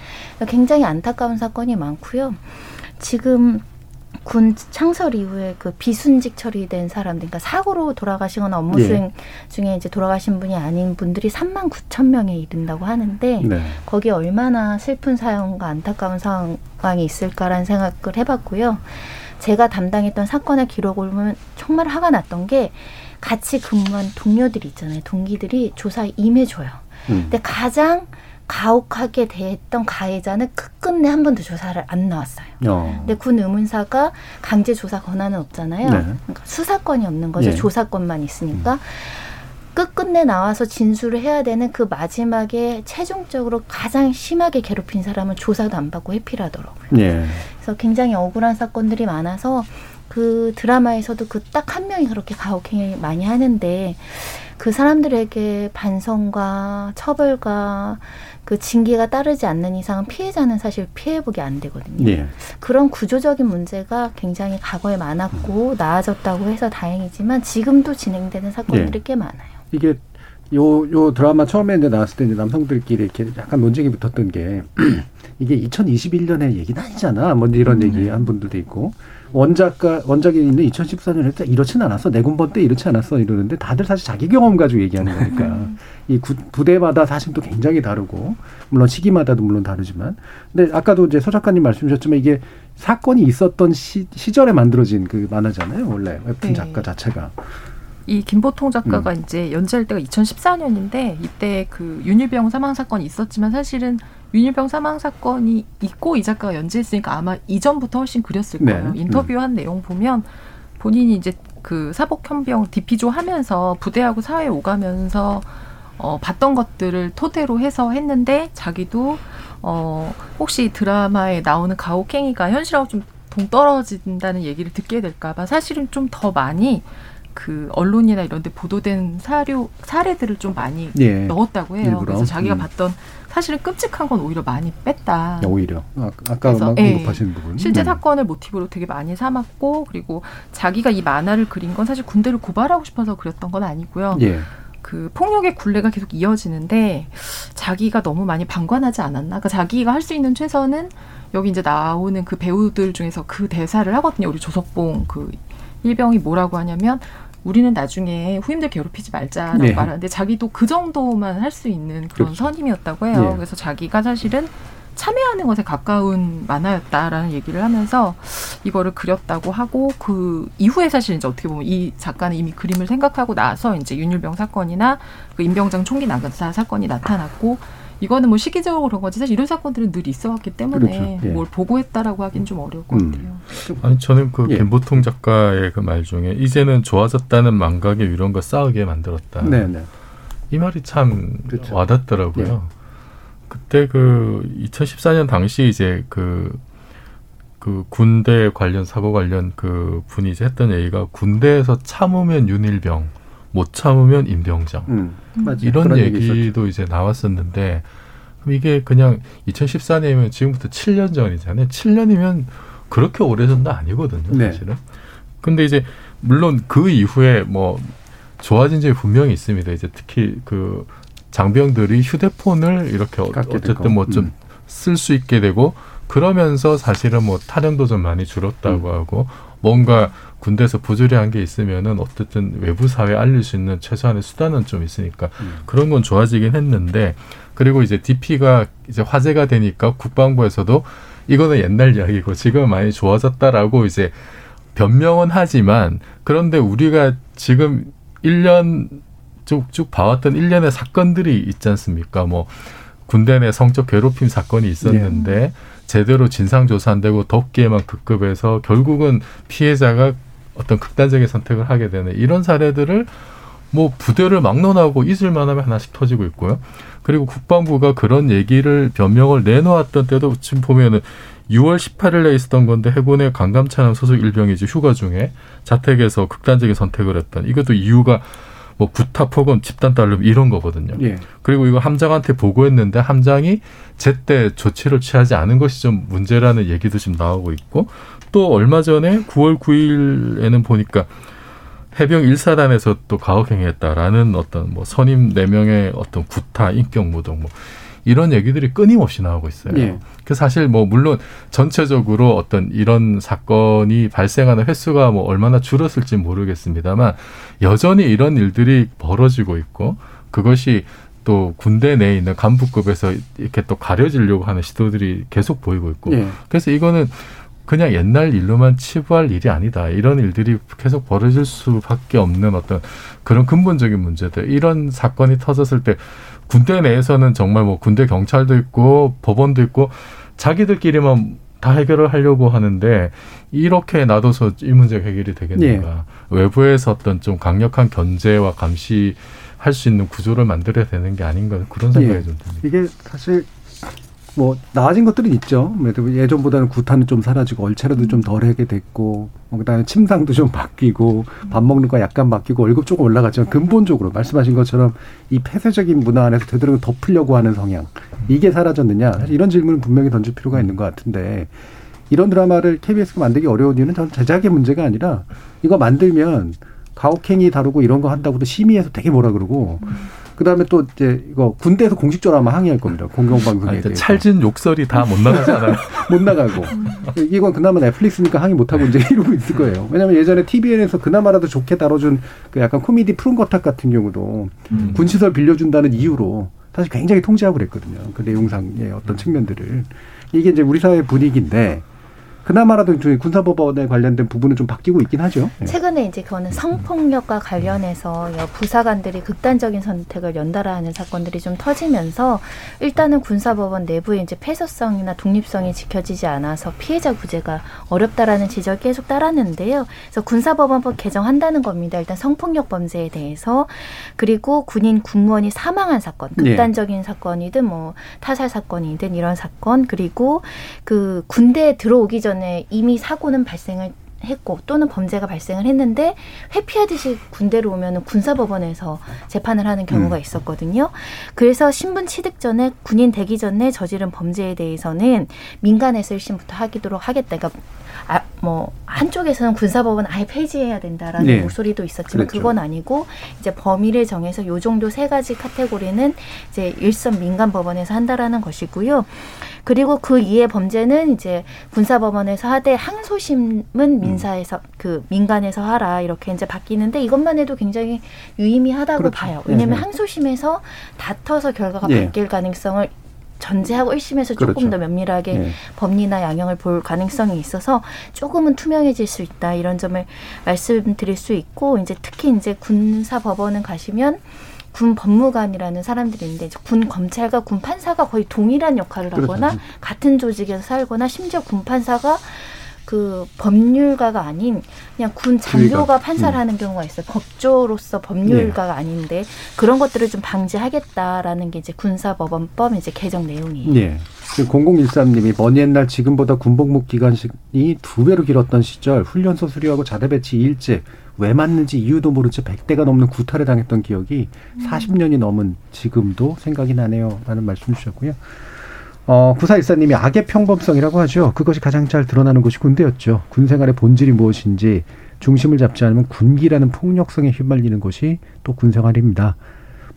굉장히 안타까운 사건이 많고요. 지금 군 창설 이후에 그 비순직 처리된 사람들, 그러니까 사고로 돌아가시거나 업무 예. 수행 중에 이제 돌아가신 분이 아닌 분들이 3만 9천 명에 이른다고 하는데 네. 거기에 얼마나 슬픈 사연과 안타까운 상황이 있을까라는 생각을 해봤고요. 제가 담당했던 사건의 기록을 보면 정말 화가 났던 게 같이 근무한 동료들이 있잖아요. 동기들이 조사에 임해줘요. 음. 근데 가장 가혹하게 대했던 가해자는 끝끝내 한 번도 조사를 안 나왔어요. 어. 근데 군 의문사가 강제 조사 권한은 없잖아요. 네. 그러니까 수사권이 없는 거죠. 예. 조사권만 있으니까. 끝끝내 나와서 진술을 해야 되는 그 마지막에 최종적으로 가장 심하게 괴롭힌 사람은 조사도 안 받고 회피하더라고요. 예. 그래서 굉장히 억울한 사건들이 많아서 그 드라마에서도 그 딱 한 명이 그렇게 가혹행위 많이 하는데 그 사람들에게 반성과 처벌과 그 징계가 따르지 않는 이상은 피해자는 사실 피해보기 안 되거든요. 예. 그런 구조적인 문제가 굉장히 과거에 많았고 나아졌다고 해서 다행이지만 지금도 진행되는 사건들이 예. 꽤 많아요. 이게 요, 요 드라마 처음에 이제 나왔을 때 이제 남성들끼리 이렇게 약간 논쟁이 붙었던 게 이게 2021년의 얘기는 아니잖아. 뭐 이런 얘기 한 분들도 있고. 원작가, 원작에 있는 2014년에 이렇진 않았어. 내군번 때 이렇지 않았어. 이러는데 다들 사실 자기 경험 가지고 얘기하는 거니까. 이 구, 부대마다 사실 또 굉장히 다르고, 물론 시기마다도 물론 다르지만. 근데 아까도 이제 서 작가님 말씀 주셨지만 이게 사건이 있었던 시, 시절에 만들어진 그 만화잖아요. 원래 웹툰 네. 작가 자체가. 이 김보통 작가가 음. 이제 연재할 때가 2014년인데 이때 그 윤일병 사망 사건이 있었지만 사실은 윤일병 사망 사건이 있고 이 작가가 연재했으니까 아마 이전부터 훨씬 그렸을 네. 거예요. 인터뷰한 내용 보면 본인이 이제 그 사복현병 디피조 하면서 부대하고 사회 오가면서 어, 봤던 것들을 토대로 해서 했는데 자기도 어, 혹시 드라마에 나오는 가혹행위가 현실하고 좀 동떨어진다는 얘기를 듣게 될까봐 사실은 좀 더 많이 그 언론이나 이런 데 보도된 사료 사례들을 좀 많이 예. 넣었다고 해요. 일부러. 그래서 자기가 음. 봤던 사실은 끔찍한 건 오히려 많이 뺐다. 오히려. 아, 아까 막 예, 언급하시는 부분. 실제 네. 사건을 모티브로 되게 많이 삼았고 그리고 자기가 이 만화를 그린 건 사실 군대를 고발하고 싶어서 그렸던 건 아니고요. 예. 그 폭력의 굴레가 계속 이어지는데 자기가 너무 많이 방관하지 않았나? 그러니까 자기가 할 수 있는 최선은 여기 이제 나오는 그 배우들 중에서 그 대사를 하거든요. 우리 조석봉 그 일병이 뭐라고 하냐면 우리는 나중에 후임들 괴롭히지 말자라고 네. 말하는데 자기도 그 정도만 할 수 있는 그런 그렇죠. 선임이었다고 해요. 예. 그래서 자기가 사실은 참여하는 것에 가까운 만화였다라는 얘기를 하면서 이거를 그렸다고 하고 그 이후에 사실 이제 어떻게 보면 이 작가는 이미 그림을 생각하고 나서 이제 윤일병 사건이나 그 임병장 총기 난사 사건이 나타났고 이거는 뭐 시기적으로 그런 거지 사실 이런 사건들은 늘 있어왔기 때문에 그렇죠. 예. 뭘 보고했다라고 하긴 좀 어려울 것 같아요. 아니 저는 그 예. 김보통 작가의 그 말 중에 이제는 좋아졌다는 망각의 위론과 싸우게 만들었다. 네네. 이 말이 참 그렇죠. 와닿더라고요. 예. 그때 그 2014년 당시 이제 그, 그 군대 관련 사고 관련 그 분이 이제 했던 얘기가 군대에서 참으면 윤일병, 못 참으면 임병장. 음, 맞아요. 이런 얘기 얘기도 이제 나왔었는데 그럼 이게 그냥 2014년이면 지금부터 7년 전이잖아요. 7년이면 그렇게 오래 전도 아니거든요, 네. 사실은. 근데 이제 물론 그 이후에 뭐 좋아진 점이 분명히 있습니다. 이제 특히 그 장병들이 휴대폰을 이렇게 어-. 어쨌든 뭐 좀 쓸수 있게 되고 그러면서 사실은 뭐 탈영도 좀 많이 줄었다고 하고 뭔가 군대에서 부조리한 게 있으면은 어쨌든 외부 사회에 알릴 수 있는 최소한의 수단은 좀 있으니까 그런 건 좋아지긴 했는데 그리고 이제 DP가 이제 화제가 되니까 국방부에서도 이거는 옛날 이야기고 지금은 많이 좋아졌다라고 이제 변명은 하지만 그런데 우리가 지금 1년 쭉쭉 봐왔던 일련의 사건들이 있지 않습니까? 뭐 군대 내 성적 괴롭힘 사건이 있었는데 제대로 진상 조사 안 되고 덕기에만 급급해서 결국은 피해자가 어떤 극단적인 선택을 하게 되는 이런 사례들을 뭐 부대를 막론하고 잊을 만 하면 하나씩 터지고 있고요. 그리고 국방부가 그런 얘기를 변명을 내놓았던 때도 지금 보면은 6월 18일에 있었던 건데 해군의 강감찬함 소속 일병이 이제 휴가 중에 자택에서 극단적인 선택을 했던 이것도 이유가 뭐 구타 폭언 집단 딸름 이런 거거든요. 예. 그리고 이거 함장한테 보고했는데 함장이 제때 조치를 취하지 않은 것이 좀 문제라는 얘기도 지금 나오고 있고 또 얼마 전에 9월 9일에는 보니까 해병 1사단에서 또 가혹행위했다라는 어떤 뭐 선임 4명의 어떤 구타, 인격 모독 뭐 이런 얘기들이 끊임없이 나오고 있어요. 예. 그 사실 뭐 물론 전체적으로 어떤 이런 사건이 발생하는 횟수가 뭐 얼마나 줄었을지 모르겠습니다만 여전히 이런 일들이 벌어지고 있고 그것이 또 군대 내에 있는 간부급에서 이렇게 또 가려지려고 하는 시도들이 계속 보이고 있고 예. 그래서 이거는 그냥 옛날 일로만 치부할 일이 아니다. 이런 일들이 계속 벌어질 수밖에 없는 어떤 그런 근본적인 문제들. 이런 사건이 터졌을 때 군대 내에서는 정말 뭐 군대 경찰도 있고 법원도 있고 자기들끼리만 다 해결을 하려고 하는데 이렇게 놔둬서 이 문제가 해결이 되겠는가. 외부에서 어떤 좀 강력한 견제와 감시 할 수 있는 구조를 만들어야 되는 게 아닌가 그런 생각이 예. 좀 듭니다. 이게 사실 뭐 나아진 것들은 있죠. 예전보다는 구타는 좀 사라지고 얼차려도 좀 덜하게 됐고 뭐 그다음에 침상도 좀 바뀌고 밥 먹는 거 약간 바뀌고 월급 조금 올라갔지만 근본적으로 말씀하신 것처럼 이 폐쇄적인 문화 안에서 되도록 덮으려고 하는 성향 이게 사라졌느냐 이런 질문을 분명히 던질 필요가 있는 것 같은데 이런 드라마를 KBS가 만들기 어려운 이유는 저는 제작의 문제가 아니라 이거 만들면 가혹행위 다루고 이런 거 한다고도 심의해서 되게 뭐라 그러고 그다음에 또 이제 이거 군대에서 공식적으로 아마 항의할 겁니다. 공영방송에 아니, 대해서. 찰진 욕설이 다 못 나가지 않아요? 못 나가고 이건 그나마 넷플릭스니까 항의 못 하고 이제 이러고 있을 거예요. 왜냐하면 예전에 TVN에서 그나마라도 좋게 다뤄준 그 약간 코미디 푸른 거탑 같은 경우도 음. 군시설 빌려준다는 이유로 사실 굉장히 통제하고 그랬거든요. 그 내용상의 어떤 측면들을 이게 이제 우리 사회 분위기인데 그나마라도 저희 군사법원에 관련된 부분은 좀 바뀌고 있긴 하죠. 예. 최근에 이제 그거는 성폭력과 관련해서 여 부사관들이 극단적인 선택을 연달아 하는 사건들이 좀 터지면서 일단은 군사법원 내부에 이제 폐쇄성이나 독립성이 지켜지지 않아서 피해자 구제가 어렵다라는 지적이 계속 따랐는데요. 그래서 군사법원법 개정한다는 겁니다. 일단 성폭력 범죄에 대해서 그리고 군인 군무원이 사망한 사건, 예. 극단적인 사건이든 뭐 타살 사건이든 이런 사건 그리고 그 군대에 들어오기 전에 이미 사고는 발생을 했고 또는 범죄가 발생을 했는데 회피하듯이 군대로 오면은 군사법원에서 재판을 하는 경우가 음. 있었거든요. 그래서 신분 취득 전에 군인 되기 전에 저지른 범죄에 대해서는 민간에서 1심부터 하기도록 하겠다. 그러니까 아, 뭐 한쪽에서는 군사법원 아예 폐지해야 된다라는 네. 목소리도 있었지만 그랬죠. 그건 아니고 이제 범위를 정해서 요 정도 세 가지 카테고리는 이제 일선 민간 법원에서 한다라는 것이고요. 그리고 그 이해 범죄는 이제 군사법원에서 하되 항소심은 민사에서 그 민간에서 하라 이렇게 이제 바뀌는데 이것만 해도 굉장히 유의미하다고 그렇죠. 봐요. 왜냐하면 네, 네. 항소심에서 다퉈서 결과가 예. 바뀔 가능성을 전제하고 1심에서 조금 그렇죠. 더 면밀하게 예. 법리나 양형을 볼 가능성이 있어서 조금은 투명해질 수 있다 이런 점을 말씀드릴 수 있고 이제 특히 이제 군사 법원은 가시면 군 법무관이라는 사람들이 있는데 군 검찰과 군 판사가 거의 동일한 역할을 그렇죠. 하거나 같은 조직에서 살거나 심지어 군 판사가 그 법률가가 아닌 그냥 군 장교가 지휘관. 판사를 음. 하는 경우가 있어요. 법조로서 법률가가 아닌데 그런 것들을 좀 방지하겠다라는 게 이제 군사법원법 이제 개정 내용이에요. 예. 0013님이 먼 옛날 지금보다 군복무 기간이 두 배로 길었던 시절 훈련소 수료하고 자대 배치 일제 왜 맞는지 이유도 모른 채 100대가 넘는 구타를 당했던 기억이 40년이 넘은 지금도 생각이 나네요. 라는 말씀 주셨고요. 어, 구사일사님이 악의 평범성이라고 하죠. 그것이 가장 잘 드러나는 곳이 군대였죠. 군 생활의 본질이 무엇인지 중심을 잡지 않으면 군기라는 폭력성에 휘말리는 것이 또 군 생활입니다.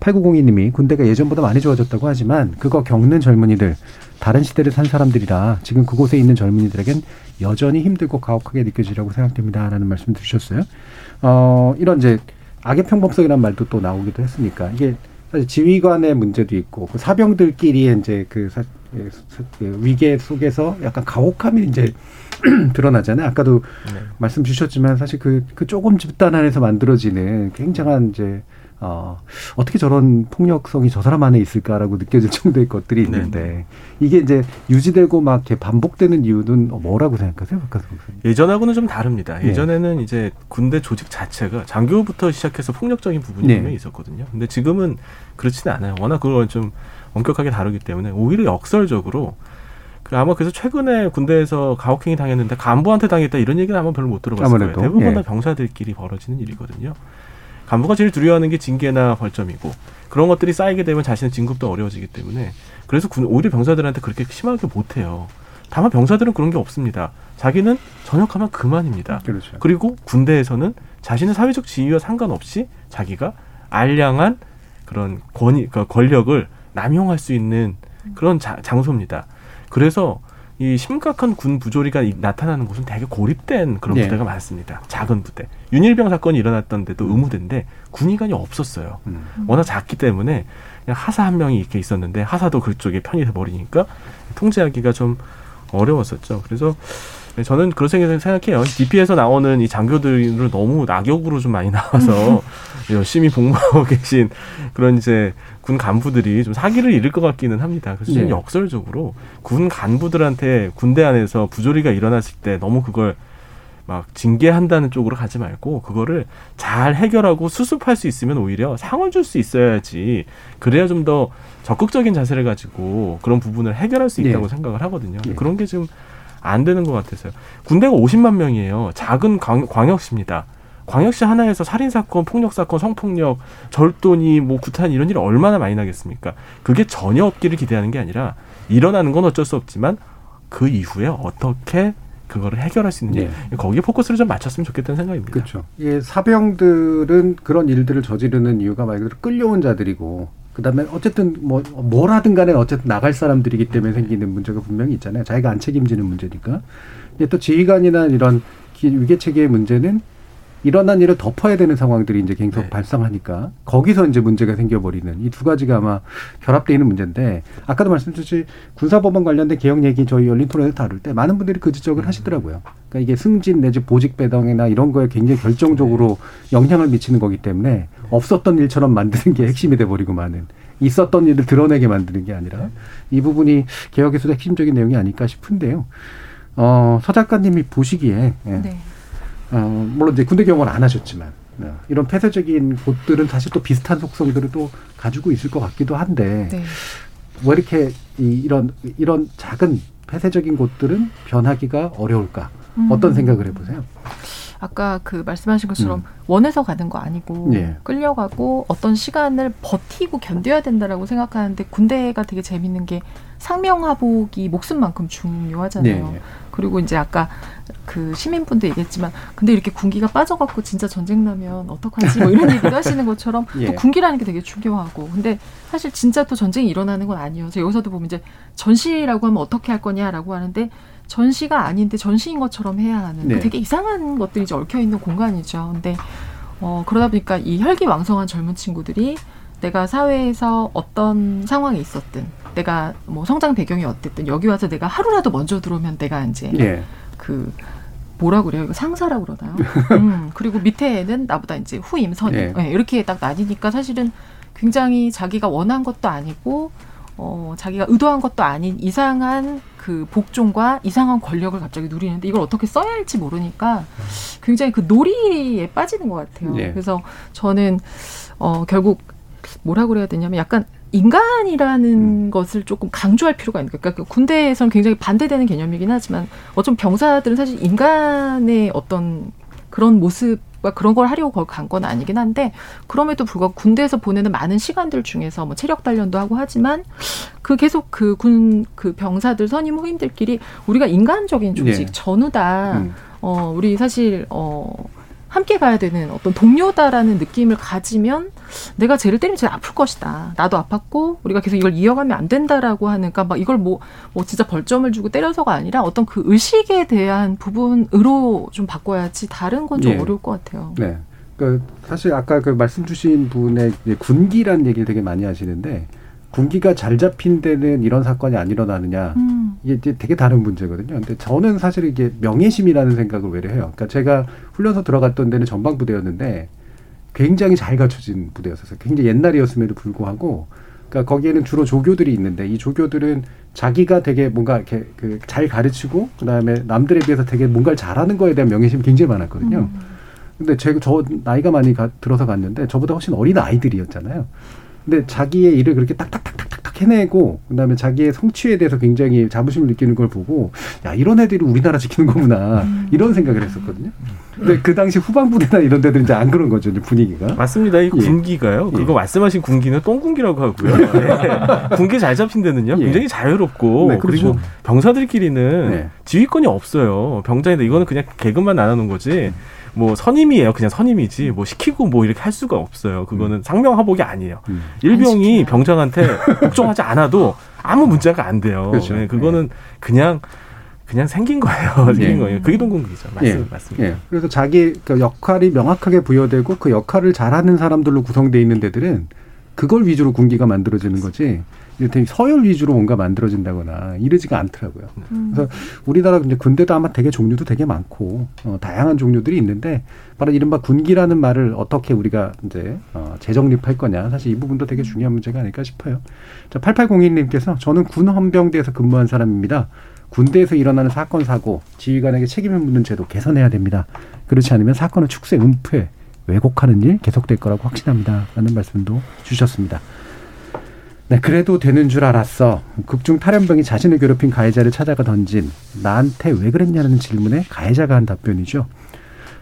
8902님이 군대가 예전보다 많이 좋아졌다고 하지만 그거 겪는 젊은이들 다른 시대를 산 사람들이라 지금 그곳에 있는 젊은이들에겐 여전히 힘들고 가혹하게 느껴지라고 생각됩니다. 라는 말씀 주셨어요. 어, 이런 이제 악의 평범성이라는 말도 또 나오기도 했으니까 이게 사실 지휘관의 문제도 있고 그 사병들끼리의 이제 그, 사, 예, 사- 그 위계 속에서 약간 가혹함이 이제 드러나잖아요. 아까도 말씀 주셨지만 사실 그, 그 조금 집단 안에서 만들어지는 굉장한 이제 어, 어떻게 저런 폭력성이 저 사람 안에 있을까라고 느껴질 정도의 것들이 있는데 네 이게 이제 유지되고 막 이렇게 반복되는 이유는 뭐라고 생각하세요? 예전하고는 좀 다릅니다. 네. 예전에는 네. 이제 군대 조직 자체가 장교부터 시작해서 폭력적인 부분이 네. 분명히 있었거든요. 근데 지금은 그렇지는 않아요. 워낙 그걸 좀 엄격하게 다루기 때문에 오히려 역설적으로 그 아마 그래서 최근에 군대에서 가혹행위 당했는데 간부한테 당했다 이런 얘기는 아마 별로 못 들어봤을 거예요. 대부분 예. 다 병사들끼리 벌어지는 일이거든요. 간부가 제일 두려워하는 게 징계나 벌점이고 그런 것들이 쌓이게 되면 자신의 진급도 어려워지기 때문에 그래서 군, 오히려 병사들한테 그렇게 심하게 못해요. 다만 병사들은 그런 게 없습니다. 자기는 전역하면 그만입니다. 그렇죠. 그리고 군대에서는 자신의 사회적 지위와 상관없이 자기가 알량한 그런 권위, 그러니까 권력을 남용할 수 있는 그런 자, 장소입니다. 그래서 이 심각한 군 부조리가 나타나는 곳은 되게 고립된 그런 네. 부대가 많습니다. 작은 부대. 윤일병 사건이 일어났던 데도 의무대인데 군의관이 없었어요. 음. 워낙 작기 때문에 그냥 하사 한 명이 이렇게 있었는데 하사도 그쪽에 편이 돼 버리니까 통제하기가 좀 어려웠었죠. 그래서 저는 그런 생각해요. DP에서 나오는 이 장교들을 너무 낙역으로 좀 많이 나와서 열심히 복무하고 계신 그런 이제 군 간부들이 좀 사기를 잃을 것 같기는 합니다. 그래서 좀 네. 역설적으로 군 간부들한테 군대 안에서 부조리가 일어났을 때 너무 그걸 막 징계한다는 쪽으로 가지 말고 그거를 잘 해결하고 수습할 수 있으면 오히려 상을 줄 수 있어야지 그래야 좀 더 적극적인 자세를 가지고 그런 부분을 해결할 수 있다고 네. 생각을 하거든요. 네. 그런 게 지금 안 되는 것 같아서요. 군대가 50만 명이에요. 작은 광, 광역시입니다. 광역시 하나에서 살인 사건, 폭력 사건, 성폭력, 절도니 뭐 구탄 이런 일이 얼마나 많이 나겠습니까? 그게 전혀 없기를 기대하는 게 아니라 일어나는 건 어쩔 수 없지만 그 이후에 어떻게 그거를 해결할 수 있느냐 네. 거기에 포커스를 좀 맞췄으면 좋겠다는 생각입니다. 그렇죠. 예, 사병들은 그런 일들을 저지르는 이유가 말 그대로 끌려온 자들이고 그다음에 어쨌든 뭐 뭐라든 간에 어쨌든 나갈 사람들이기 때문에 생기는 문제가 분명히 있잖아요. 자기가 안 책임지는 문제니까. 또 지휘관이나 이런 위계 체계의 문제는 일어난 일을 덮어야 되는 상황들이 이제 계속 네. 발생하니까 거기서 이제 문제가 생겨버리는 이 두 가지가 아마 결합되어 있는 문제인데 아까도 말씀드렸듯이 군사법원 관련된 개혁 얘기 저희 열린 토론에서 다룰 때 많은 분들이 그 지적을 음. 하시더라고요. 그러니까 이게 승진 내지 보직 배당이나 이런 거에 굉장히 결정적으로 네. 영향을 미치는 거기 때문에 없었던 일처럼 만드는 게 핵심이 돼버리고 많은 있었던 일을 드러내게 만드는 게 아니라 네. 이 부분이 개혁에서도 핵심적인 내용이 아닐까 싶은데요. 어, 서 작가님이 보시기에 예. 네. 어, 물론 이제 군대 경험을 안 하셨지만 어, 이런 폐쇄적인 곳들은 사실 또 비슷한 속성들을 또 가지고 있을 것 같기도 한데 네. 왜 이렇게 이, 이런 이런 작은 폐쇄적인 곳들은 변하기가 어려울까? 음. 어떤 생각을 해보세요? 아까 그 말씀하신 것처럼 음. 원해서 가는 거 아니고 예. 끌려가고 어떤 시간을 버티고 견뎌야 된다라고 생각하는데 군대가 되게 재밌는 게 상명하복이 목숨만큼 중요하잖아요. 네. 그리고 이제 아까 그 시민분도 얘기했지만 근데 이렇게 군기가 빠져갖고 진짜 전쟁 나면 어떡하지 뭐 이런 얘기도 하시는 것처럼 예. 또 군기라는 게 되게 중요하고 근데 사실 진짜 또 전쟁이 일어나는 건. 저 여기서도 보면 이제 전시라고 하면 어떻게 할 거냐라고 하는데 전시가 아닌데 전시인 것처럼 해야 하는 네. 되게 이상한 것들이 이제 얽혀 있는 공간이죠. 근데 어 그러다 보니까 이 혈기왕성한 젊은 친구들이 내가 사회에서 어떤 상황에 있었든 내가 뭐 성장 배경이 어땠든 여기 와서 내가 하루라도 먼저 들어오면 내가 이제 네. 그 뭐라 그래요? 이거 상사라고 그러나요? 음, 그리고 밑에는 나보다 이제 후임, 선임 네. 네, 이렇게 딱 나뉘니까 사실은 굉장히 자기가 원한 것도 아니고 어, 자기가 의도한 것도 아닌 이상한 그 복종과 이상한 권력을 갑자기 누리는데 이걸 어떻게 써야 할지 모르니까 굉장히 그 놀이에 빠지는 것 같아요. 네. 그래서 저는 어, 결국 뭐라 그래야 되냐면 약간 인간이라는 음. 것을 조금 강조할 필요가 있는 거예요. 그러니까 군대에서는 굉장히 반대되는 개념이긴 하지만 어쩜 병사들은 사실 인간의 어떤 그런 모습 과 그런 걸 하려고 간건 아니긴 한데 그럼에도 불구하고 군대에서 보내는 많은 시간들 중에서 뭐 체력 단련도 하고 하지만 그 계속 그 군그 그 병사들 선임 후임들끼리 우리가 인간적인 조직 네. 전우다. 음. 어 우리 사실 어 함께 가야 되는 어떤 동료다라는 느낌을 가지면 내가 쟤를 때리면 쟤 아플 것이다. 나도 아팠고 우리가 계속 이걸 이어가면 안 된다라고 하는 그러니까 막 이걸 뭐, 뭐 진짜 벌점을 주고 때려서가 아니라 어떤 그 의식에 대한 부분으로 좀 바꿔야지 다른 건좀 예. 어려울 것 같아요. 네. 그 사실 아까 그 말씀 주신 분의 군기라는 얘기를 되게 많이 하시는데 군기가 잘 잡힌 데는 이런 사건이 안 일어나느냐. 음. 이게 이제 되게 다른 문제거든요. 근데 저는 사실 이게 명예심이라는 생각을 외려 해요. 그러니까 제가 훈련소 들어갔던 데는 전방부대였는데 굉장히 잘 갖춰진 부대였어요. 굉장히 옛날이었음에도 불구하고 그러니까 거기에는 주로 조교들이 있는데 이 조교들은 자기가 되게 뭔가 이렇게 그 잘 가르치고 그다음에 남들에 비해서 되게 뭔가를 잘하는 거에 대한 명예심이 굉장히 많았거든요. 음. 근데 제가 저 나이가 많이 가, 들어서 갔는데 저보다 훨씬 어린 아이들이었잖아요. 근데 자기의 일을 그렇게 딱딱딱딱딱 해내고 그다음에 자기의 성취에 대해서 굉장히 자부심을 느끼는 걸 보고 야 이런 애들이 우리나라 지키는 거구나 음. 이런 생각을 했었거든요. 근데 그 당시 후방부대나 이런 데들은 이제 안 그런 거죠 이제 분위기가. 맞습니다. 이 예. 군기가요. 예. 그거 말씀하신 군기는 똥군기라고 하고요. 네. 군기 잘 잡힌 데는요 예. 굉장히 자유롭고 네, 그렇죠. 그리고 병사들끼리는 네. 지휘권이 없어요. 병장인데 이거는 그냥 계급만 나누는 거지. 음. 뭐 선임이에요. 그냥 선임이지 뭐 시키고 뭐 이렇게 할 수가 없어요. 그거는 음. 상명하복이 아니에요. 음. 일병이 병장한테 복종하지 않아도 아무 문제가 안 돼요. 그렇죠. 네, 그거는 네. 그냥 그냥 생긴 거예요. 생긴 예. 거예요. 그게. 맞습니다. 예. 맞습니다. 예. 그래서 자기 그 역할이 명확하게 부여되고 그 역할을 잘하는 사람들로 구성돼 있는 데들은 그걸 위주로 군기가 만들어지는 거지. 이를테면 서열 위주로 뭔가 만들어진다거나 이러지가 않더라고요. 음. 그래서 우리나라 이제 군대도 아마 되게 종류도 되게 많고 어, 다양한 종류들이 있는데 바로 이른바 군기라는 말을 어떻게 우리가 이제 어, 재정립할 거냐 사실 이 부분도 되게 중요한 문제가 아닐까 싶어요. 자, 8801님께서 저는 군 헌병대에서 근무한 사람입니다. 군대에서 일어나는 사건 사고 지휘관에게 책임을 묻는 제도 개선해야 됩니다. 그렇지 않으면 사건을 축소, 은폐, 왜곡하는 일 계속될 거라고 확신합니다. 라는 말씀도 주셨습니다. 네, 그래도 되는 줄 알았어. 극중 탈염병이 자신을 괴롭힌 가해자를 찾아가 던진 나한테 왜 그랬냐는 질문에 가해자가 한 답변이죠.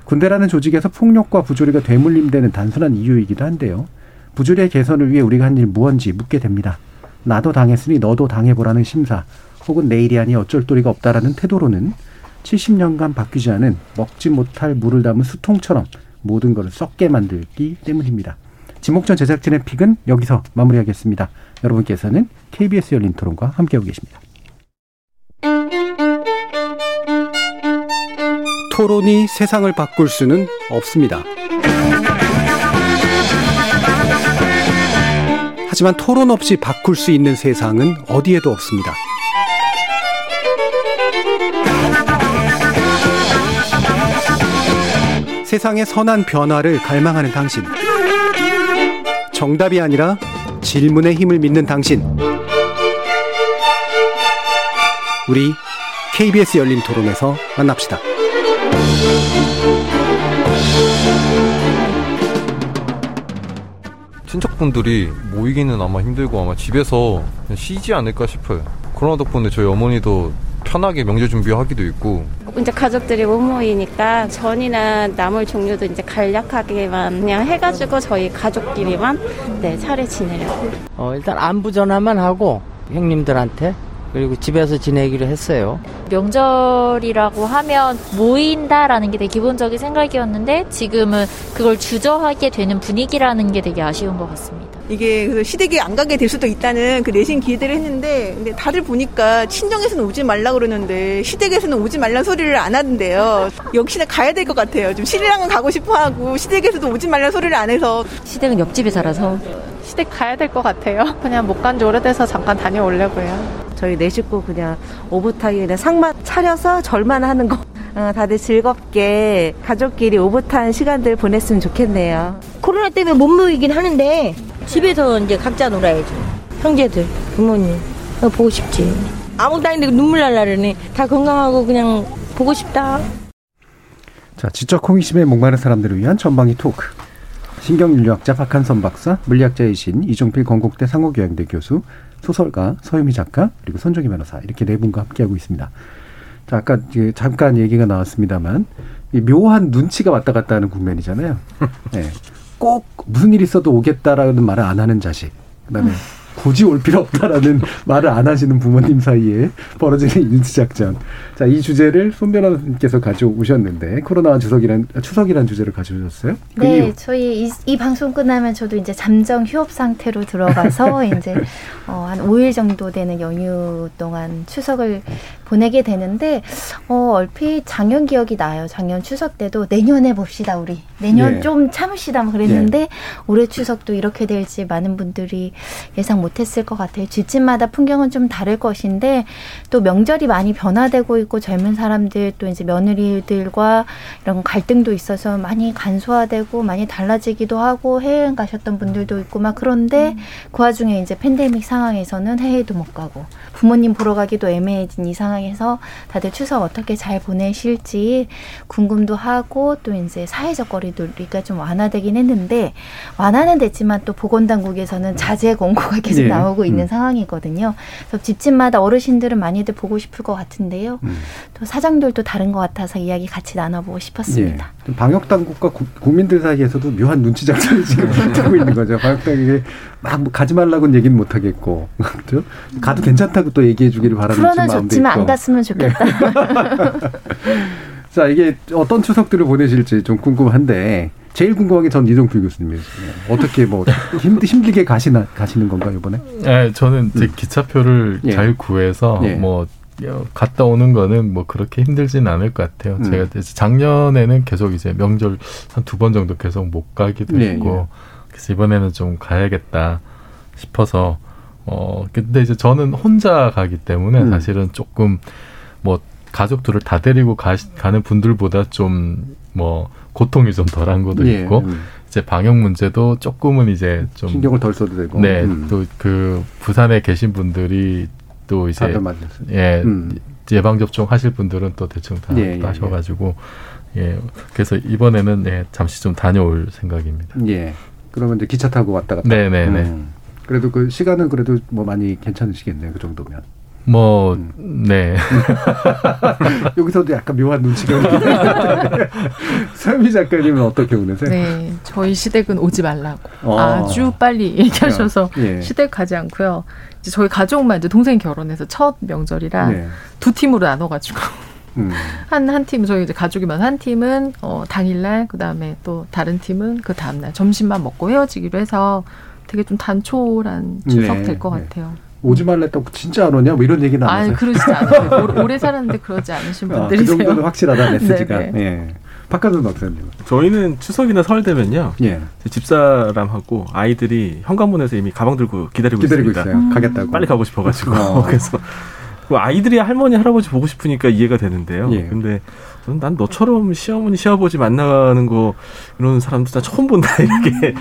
군대라는 조직에서 폭력과 부조리가 되물림되는 단순한 이유이기도 한데요. 부조리의 개선을 위해 우리가 한 일 무언지 묻게 됩니다. 나도 당했으니 너도 당해보라는 심사, 혹은 내일이 아니 어쩔 도리가 없다라는 태도로는 70년간 바뀌지 않은 먹지 못할 물을 담은 수통처럼 모든 것을 썩게 만들기 때문입니다. 지목전 제작진의 픽은 여기서 마무리하겠습니다. 여러분께서는 KBS 열린 토론과 함께하고 계십니다. 토론이 세상을 바꿀 수는 없습니다. 하지만 토론 없이 바꿀 수 있는 세상은 어디에도 없습니다. 세상의 선한 변화를 갈망하는 당신. 정답이 아니라 질문의 힘을 믿는 당신. 우리 KBS 열린 토론에서 만납시다. 친척분들이 모이기는 아마 힘들고 아마 집에서 쉬지 않을까 싶어요. 코로나 덕분에 저희 어머니도 편하게 명절 준비하기도 있고. 이제 가족들이 못 모이니까 전이나 나물 종류도 이제 간략하게만 그냥 해가지고 저희 가족끼리만 네 차례 지내려고. 어, 일단 안부 전화만 하고 형님들한테 그리고 집에서 지내기로 했어요. 명절이라고 하면 모인다라는 게 되게 기본적인 생각이었는데 지금은 그걸 주저하게 되는 분위기라는 게 되게 아쉬운 것 같습니다. 이게 그 시댁에 안 가게 될 수도 있다는 그 내신 기대를 했는데 근데 다들 보니까 친정에서는 오지 말라 그러는데 시댁에서는 오지 말라는 소리를 안 하는데요. 역시나 가야 될 것 같아요. 좀 시댁랑은 가고 싶어 하고 시댁에서도 오지 말라는 소리를 안 해서 시댁은 옆집에 살아서 시댁 가야 될 것 같아요. 그냥 못 간 지 오래돼서 잠깐 다녀오려고요. 저희 네 식구 그냥 오붓하게 상만 차려서 절만 하는 거 어, 다들 즐겁게 가족끼리 오붓한 시간들 보냈으면 좋겠네요. 코로나 때문에 못 모이긴 하는데 집에서 이제 각자 놀아야죠. 형제들, 부모님. 보고 싶지. 아무도 아닌데 눈물 날라 그러네. 다 건강하고 그냥 보고 싶다. 자, 지적 호기심에 목마른 사람들을 위한 전방위 토크. 신경인류학자 박한선 박사, 물리학자이신 이종필 건국대 상호교양대 교수, 소설가 서유미 작가, 그리고 손정희 변호사 이렇게 네 분과 함께하고 있습니다. 자, 아까 잠깐 얘기가 나왔습니다만 이 묘한 눈치가 왔다 갔다 하는 국면이잖아요. 네. 꼭 무슨 일 있어도 오겠다라는 말을 안 하는 자식. 그다음에 굳이 올 필요 없다라는 말을 안 하시는 부모님 사이에 벌어지는 인수작전. 자, 이 주제를 손 변호사님께서 가져오셨는데 코로나와 추석이란 추석이란 주제를 가져오셨어요? 그 네, 이유. 저희 이, 이, 방송 끝나면 저도 이제 잠정 휴업 상태로 들어가서 이제 어, 한 5일 정도 되는 연휴 동안 추석을 보내게 되는데 어, 얼핏 작년 기억이 나요. 작년 추석 때도 내년에 봅시다 우리. 내년 예. 좀 참으시다 뭐 그랬는데 예. 올해 추석도 이렇게 될지 많은 분들이 예상 예상 못했을 것 같아요. 집집마다 풍경은 좀 다를 것인데 또 명절이 많이 변화되고 있고 젊은 사람들 또 이제 며느리들과 이런 갈등도 있어서 많이 간소화되고 많이 달라지기도 하고 해외여행 가셨던 분들도 있고 막 그런데 음. 그 와중에 이제 팬데믹 상황에서는 해외도 못 가고 부모님 보러 가기도 애매해진 이 상황에서 다들 추석 어떻게 잘 보내실지 궁금도 하고 또 이제 사회적 거리두기가 좀 완화되긴 했는데 완화는 됐지만 또 보건당국에서는 자제 공고가 계속 네. 나오고 있는 음. 상황이거든요. 그래서 집집마다 어르신들은 많이들 보고 싶을 것 같은데요. 음. 또 사장들도 다른 것 같아서 이야기 같이 나눠보고 싶었습니다. 네. 방역 당국과 국민들 사이에서도 묘한 눈치 작전이 지금 하고 있는 거죠. 방역 당국이 막 뭐 가지 말라고는 얘기는 못 하겠고 그렇죠? 가도 괜찮다고 또 얘기해 주기를 바라는 마음도 있고. 좋지만 안 갔으면 좋겠다. 자 이게 어떤 추석들을 보내실지 좀 궁금한데 제일 궁금한 게 전 이종필 교수님이에요. 어떻게 뭐 힘, 힘들게 가시나 가시는 건가 이번에? 네, 저는 제 음. 기차표를 예. 잘 구해서 예. 뭐 갔다 오는 거는 뭐 그렇게 힘들진 않을 것 같아요. 음. 제가 작년에는 계속 이제 명절 한 두 번 정도 계속 못 가기도 예, 했고 예. 그래서 이번에는 좀 가야겠다 싶어서 어 근데 이제 저는 혼자 가기 때문에 음. 사실은 조금 뭐 가족들을 다 데리고 가, 가는 분들보다 좀 뭐 고통이 좀 덜한 것도 예, 있고 음. 이제 방역 문제도 조금은 이제 좀 신경을 덜 써도 되고 네 또그 음. 부산에 계신 분들이 또 이제 예 음. 예방 접종 하실 분들은 또 대충 다 예, 예, 하셔가지고 예 그래서 이번에는 예 잠시 좀 다녀올 생각입니다. 예 그러면 이제 기차 타고 왔다 갔다. 네네네. 음. 그래도 그 시간은 그래도 뭐 많이 괜찮으시겠네요 그 정도면. 뭐, 음. 네. 여기서도 약간 묘한 눈치가 서미 작가님은 어떻게 보내세요? 네, 저희 시댁은 오지 말라고 어. 아주 빨리 얘기하셔서 예. 시댁 가지 않고요. 이제 저희 가족만 이제 동생이 결혼해서 첫 명절이라 네. 두 팀으로 나눠가지고 음. 한한 팀 저희 이제 가족이면 한 팀은 어 당일날 그 다음에 또 다른 팀은 그 다음날 점심만 먹고 헤어지기로 해서 되게 좀 단촐한 추석 네. 될것 네. 같아요. 오지 말랬다고 진짜 안 오냐? 뭐 이런 얘기는 안 하세요? 아, 그러시지 않으세요. 오래 살았는데 그러지 않으신 아, 분들이세요. 그 정도는 확실하다 메시지가. 네, 네. 예. 박가준 박사님. 저희는 추석이나 설 되면요. 예. 집사람하고 아이들이 현관문에서 이미 가방 들고 기다리고, 기다리고 있습니다. 있어요. 음. 가겠다고. 빨리 가고 싶어가지고. 어. 그래서 아이들이 할머니 할아버지 보고 싶으니까 이해가 되는데요. 예. 근데 난 너처럼 시어머니 시아버지 만나는 거 이런 사람도 다 처음 본다 이렇게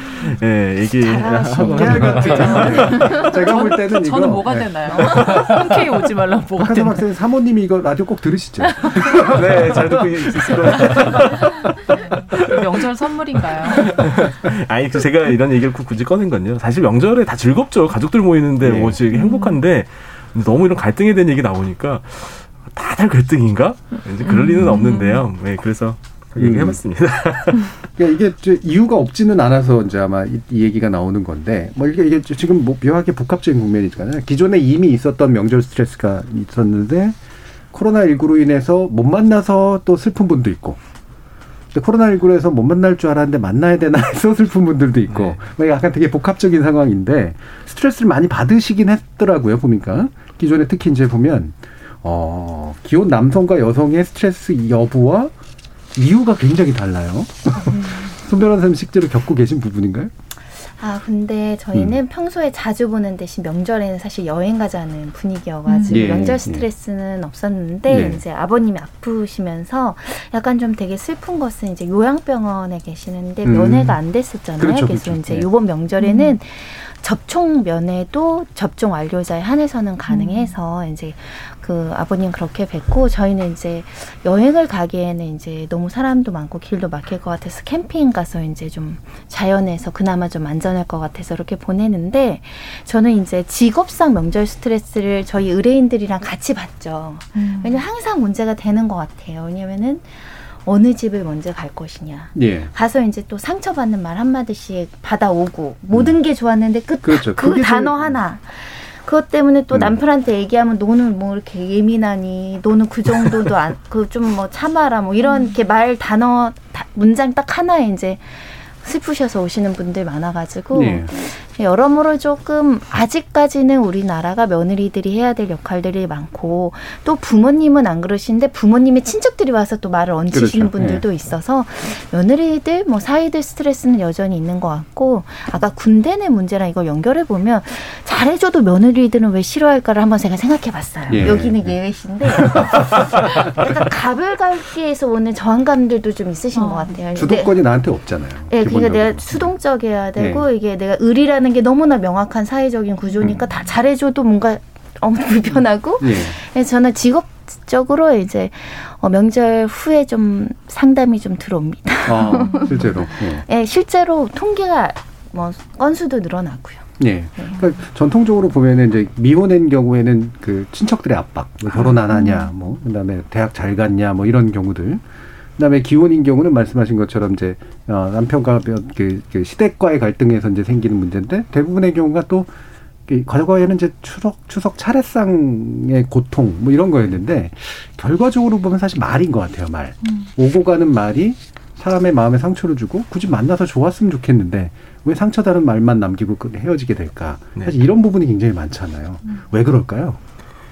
예, 얘기하고 제가 볼 때는 이거 저는 뭐가 되나요? 흔쾌히 오지 말라고 뭐가 되나요? 학생 사모님이 이거 라디오 꼭 들으시죠? 네, 잘 듣고 있을 거예요. 명절 선물인가요? 아니, 그 제가 이런 얘기를 굳이 꺼낸 건요. 사실 명절에 다 즐겁죠. 가족들 모이는데 네. 뭐 행복한데 너무 이런 갈등에 대한 얘기 나오니까 다들 갈등인가? 이제 그럴 리는 음. 없는데요. 네, 그래서 얘기해봤습니다. 음. 그러니까 이게 이유가 없지는 않아서 이제 아마 이, 이, 얘기가 나오는 건데, 뭐 이게, 이게 지금 뭐 묘하게 복합적인 국면이잖아요. 기존에 이미 있었던 명절 스트레스가 있었는데, 코로나19로 인해서 못 만나서 또 슬픈 분도 있고, 코로나19로 해서 못 만날 줄 알았는데 만나야 되나 해서 슬픈 분들도 있고, 네. 뭐 약간 되게 복합적인 상황인데, 스트레스를 많이 받으시긴 했더라고요, 보니까. 기존에 특히 이제 보면, 어, 기혼 남성과 여성의 스트레스 여부와 이유가 굉장히 달라요. 음. 손 변호사님 실제로 겪고 계신 부분인가요? 아 근데 저희는 음. 평소에 자주 보는 대신 명절에는 사실 여행 가자는 분위기여가지고 음. 예, 명절 예. 스트레스는 예. 없었는데 예. 이제 아버님이 아프시면서 약간 좀 되게 슬픈 것은 이제 요양병원에 계시는데 음. 면회가 안 됐었잖아요. 그렇죠, 그래서 그렇죠. 이제 이번 예. 명절에는 음. 접촉 면에도 접종 완료자에 한해서는 가능해서 음. 이제 그 아버님 그렇게 뵙고 저희는 이제 여행을 가기에는 이제 너무 사람도 많고 길도 막힐 것 같아서 캠핑 가서 이제 좀 자연에서 그나마 좀 안전할 것 같아서 이렇게 보내는데 저는 이제 직업상 명절 스트레스를 저희 의뢰인들이랑 같이 받죠. 음. 왜냐면 항상 문제가 되는 것 같아요. 왜냐면은 어느 집을 먼저 갈 것이냐. 예. 가서 이제 또 상처받는 말 한마디씩 받아오고 모든 음. 게 좋았는데 끝 그렇죠. 그 단어 좀... 하나. 그것 때문에 또 음. 남편한테 얘기하면 너는 뭐 이렇게 예민하니 너는 그 정도도 안 그 좀 뭐 참아라 뭐 이런 음. 게말 단어 다, 문장 딱 하나에 이제 슬프셔서 오시는 분들 많아가지고 네. 여러모로 조금 아직까지는 우리나라가 며느리들이 해야 될 역할들이 많고 또 부모님은 안 그러시는데 부모님의 친척들이 와서 또 말을 얹히시는 그렇죠. 분들도 있어서 며느리들 뭐 사이들 스트레스는 여전히 있는 것 같고 아까 군대 내 문제랑 이걸 연결해 보면 잘해줘도 며느리들은 왜 싫어할까를 한번 제가 생각해봤어요. 예. 여기는 예외신데 약간 가별갈기에서 오는 저항감들도 좀 있으신 것 같아요. 주도권이 나한테 없잖아요. 예, 그러니까. 내가 수동적이어야 되고 네. 이게 내가 의리라는 게 너무나 명확한 사회적인 구조니까 음. 다 잘해줘도 뭔가 너무 불편하고 예. 그래서 저는 직업적으로 이제 어, 명절 후에 좀 상담이 좀 들어옵니다. 아, 실제로. 예. 예, 실제로 통계가 뭐 건수도 늘어나고요. 예. 그러니까 전통적으로 보면은 이제 미혼인 경우에는 그 친척들의 압박, 뭐 결혼 안 하냐, 뭐 그다음에 대학 잘 갔냐, 뭐 이런 경우들. 그다음에 기혼인 경우는 말씀하신 것처럼 이제 어, 남편과 그, 그 시댁과의 갈등에서 이제 생기는 문제인데 대부분의 경우가 또그 과거에는 이제 추석 추석 차례상의 고통 뭐 이런 거였는데 결과적으로 보면 사실 말인 것 같아요 말. 오고 가는 말이 사람의 마음에 상처를 주고 굳이 만나서 좋았으면 좋겠는데 왜 상처다는 말만 남기고 그 헤어지게 될까? 사실 이런 부분이 굉장히 많잖아요. 왜 그럴까요?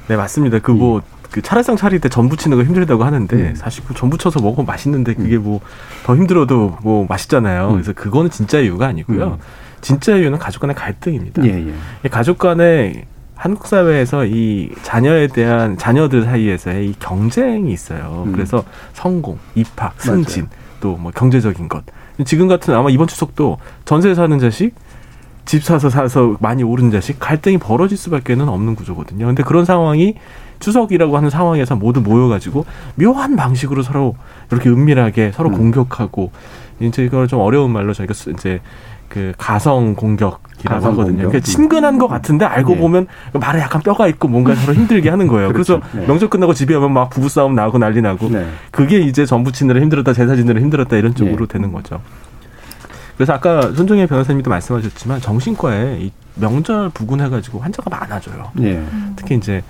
네 맞습니다. 그뭐 그 차례상 차릴 때 전 부치는 거 힘들다고 하는데 사실 그전 부쳐서 먹으면 맛있는데 그게 뭐 더 힘들어도 뭐 맛있잖아요. 그래서 그거는 진짜 이유가 아니고요. 진짜 이유는 가족 간의 갈등입니다. 예, 예. 이 가족 간의 한국 사회에서 이 자녀에 대한 자녀들 사이에서의 이 경쟁이 있어요. 그래서 성공, 입학, 승진, 또 뭐 경제적인 것. 지금 같은 아마 이번 추석도 전세 사는 자식, 집 사서 사서 많이 오른 자식 갈등이 벌어질 수밖에는 없는 구조거든요. 근데 그런 상황이 추석이라고 하는 상황에서 모두 모여가지고 묘한 방식으로 서로 이렇게 은밀하게 서로 공격하고 이제 이걸 좀 어려운 말로 저희가 수- 이제 그 가성 공격이라고 가성 하거든요. 공격? 그러니까 친근한 것 같은데 알고 예. 보면 말에 약간 뼈가 있고 뭔가 서로 힘들게 하는 거예요. 그래서 그렇죠. 네. 명절 끝나고 집에 오면 막 부부 싸움 나고 난리 나고 그게 이제 전부 치느라 힘들었다 제사 지느라 힘들었다 이런 쪽으로 예. 되는 거죠. 그래서 아까 손정혜 변호사님도 말씀하셨지만 정신과에 이 명절 부근해가지고 환자가 많아져요. 예. 특히 이제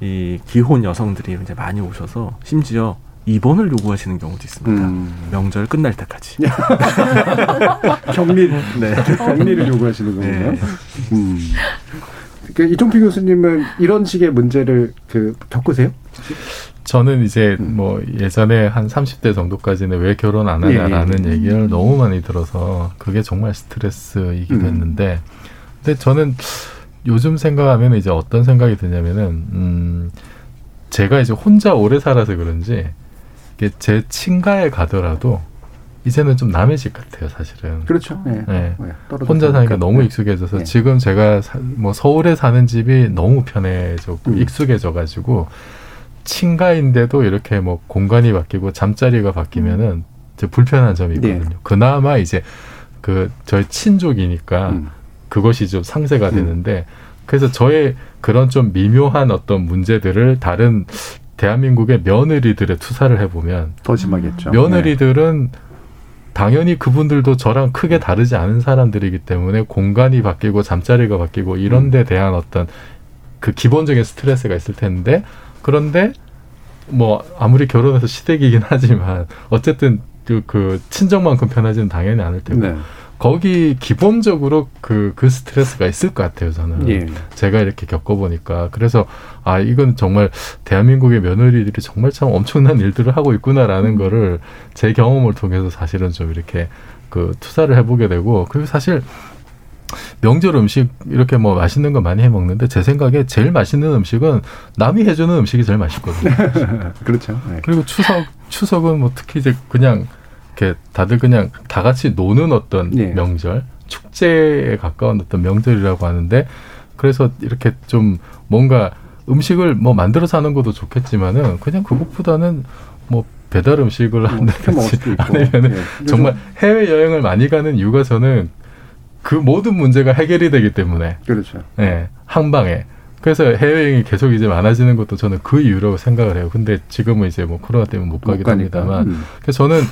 이 기혼 여성들이 이제 많이 오셔서 심지어 입원을 요구하시는 경우도 있습니다. 음. 명절 끝날 때까지. 격리, 네. 격리를 요구하시는 거군요. 네. 음. 그 이종필 교수님은 이런 식의 문제를 그 겪으세요? 저는 이제 뭐 예전에 한 30대 정도까지는 왜 결혼 안 하냐라는 예, 예. 얘기를 너무 많이 들어서 그게 정말 스트레스이기도 음. 했는데 근데 저는 요즘 생각하면 이제 어떤 생각이 드냐면은 음 제가 이제 혼자 오래 살아서 그런지 제 친가에 가더라도 이제는 좀 남의 집 같아요, 사실은. 그렇죠. 예. 네. 예, 떨어져서 혼자 사니까 그러니까. 너무 네. 익숙해져서 네. 지금 제가 사- 뭐 서울에 사는 집이 너무 편해졌고 음. 익숙해져가지고 친가인데도 이렇게 뭐 공간이 바뀌고 잠자리가 바뀌면은 이제 불편한 점이 있거든요. 네. 그나마 이제 그 저희 친족이니까 음. 그것이 좀 상쇄가 되는데. 그래서 저의 그런 좀 미묘한 어떤 문제들을 다른 대한민국의 며느리들의 투사를 해보면 더 심하겠죠. 며느리들은 당연히 그분들도 저랑 크게 다르지 않은 사람들이기 때문에 공간이 바뀌고 잠자리가 바뀌고 이런 데 대한 어떤 그 기본적인 스트레스가 있을 텐데 그런데 뭐 아무리 결혼해서 시댁이긴 하지만 어쨌든 그, 그 친정만큼 편하지는 당연히 않을 테고 네. 거기 기본적으로 그, 그 스트레스가 있을 것 같아요, 저는. 예. 제가 이렇게 겪어보니까. 그래서, 아, 이건 정말 대한민국의 며느리들이 정말 참 엄청난 일들을 하고 있구나라는 거를 제 경험을 통해서 사실은 좀 이렇게 그 투사를 해보게 되고, 그리고 사실 명절 음식 이렇게 뭐 맛있는 거 많이 해 먹는데 제 생각에 제일 맛있는 음식은 남이 해주는 음식이 제일 맛있거든요. 그렇죠. 네. 그리고 추석 추석은 뭐 특히 이제 그냥 이렇게 다들 그냥 다 같이 노는 어떤 예. 명절 축제에 가까운 어떤 명절이라고 하는데 그래서 이렇게 좀 뭔가 음식을 뭐 만들어서 하는 것도 좋겠지만은 그냥 그것보다는 뭐 배달 음식을 있고. 아니면은 예. 정말 해외 여행을 많이 가는 이유가 저는 그 모든 문제가 해결이 되기 때문에 그렇죠. 예, 한 방에. 그래서 해외여행이 계속 이제 많아지는 것도 저는 그 이유라고 생각을 해요. 근데 지금은 이제 뭐 코로나 때문에 못 못 가기도 가니까. 합니다만. 음. 그래서 저는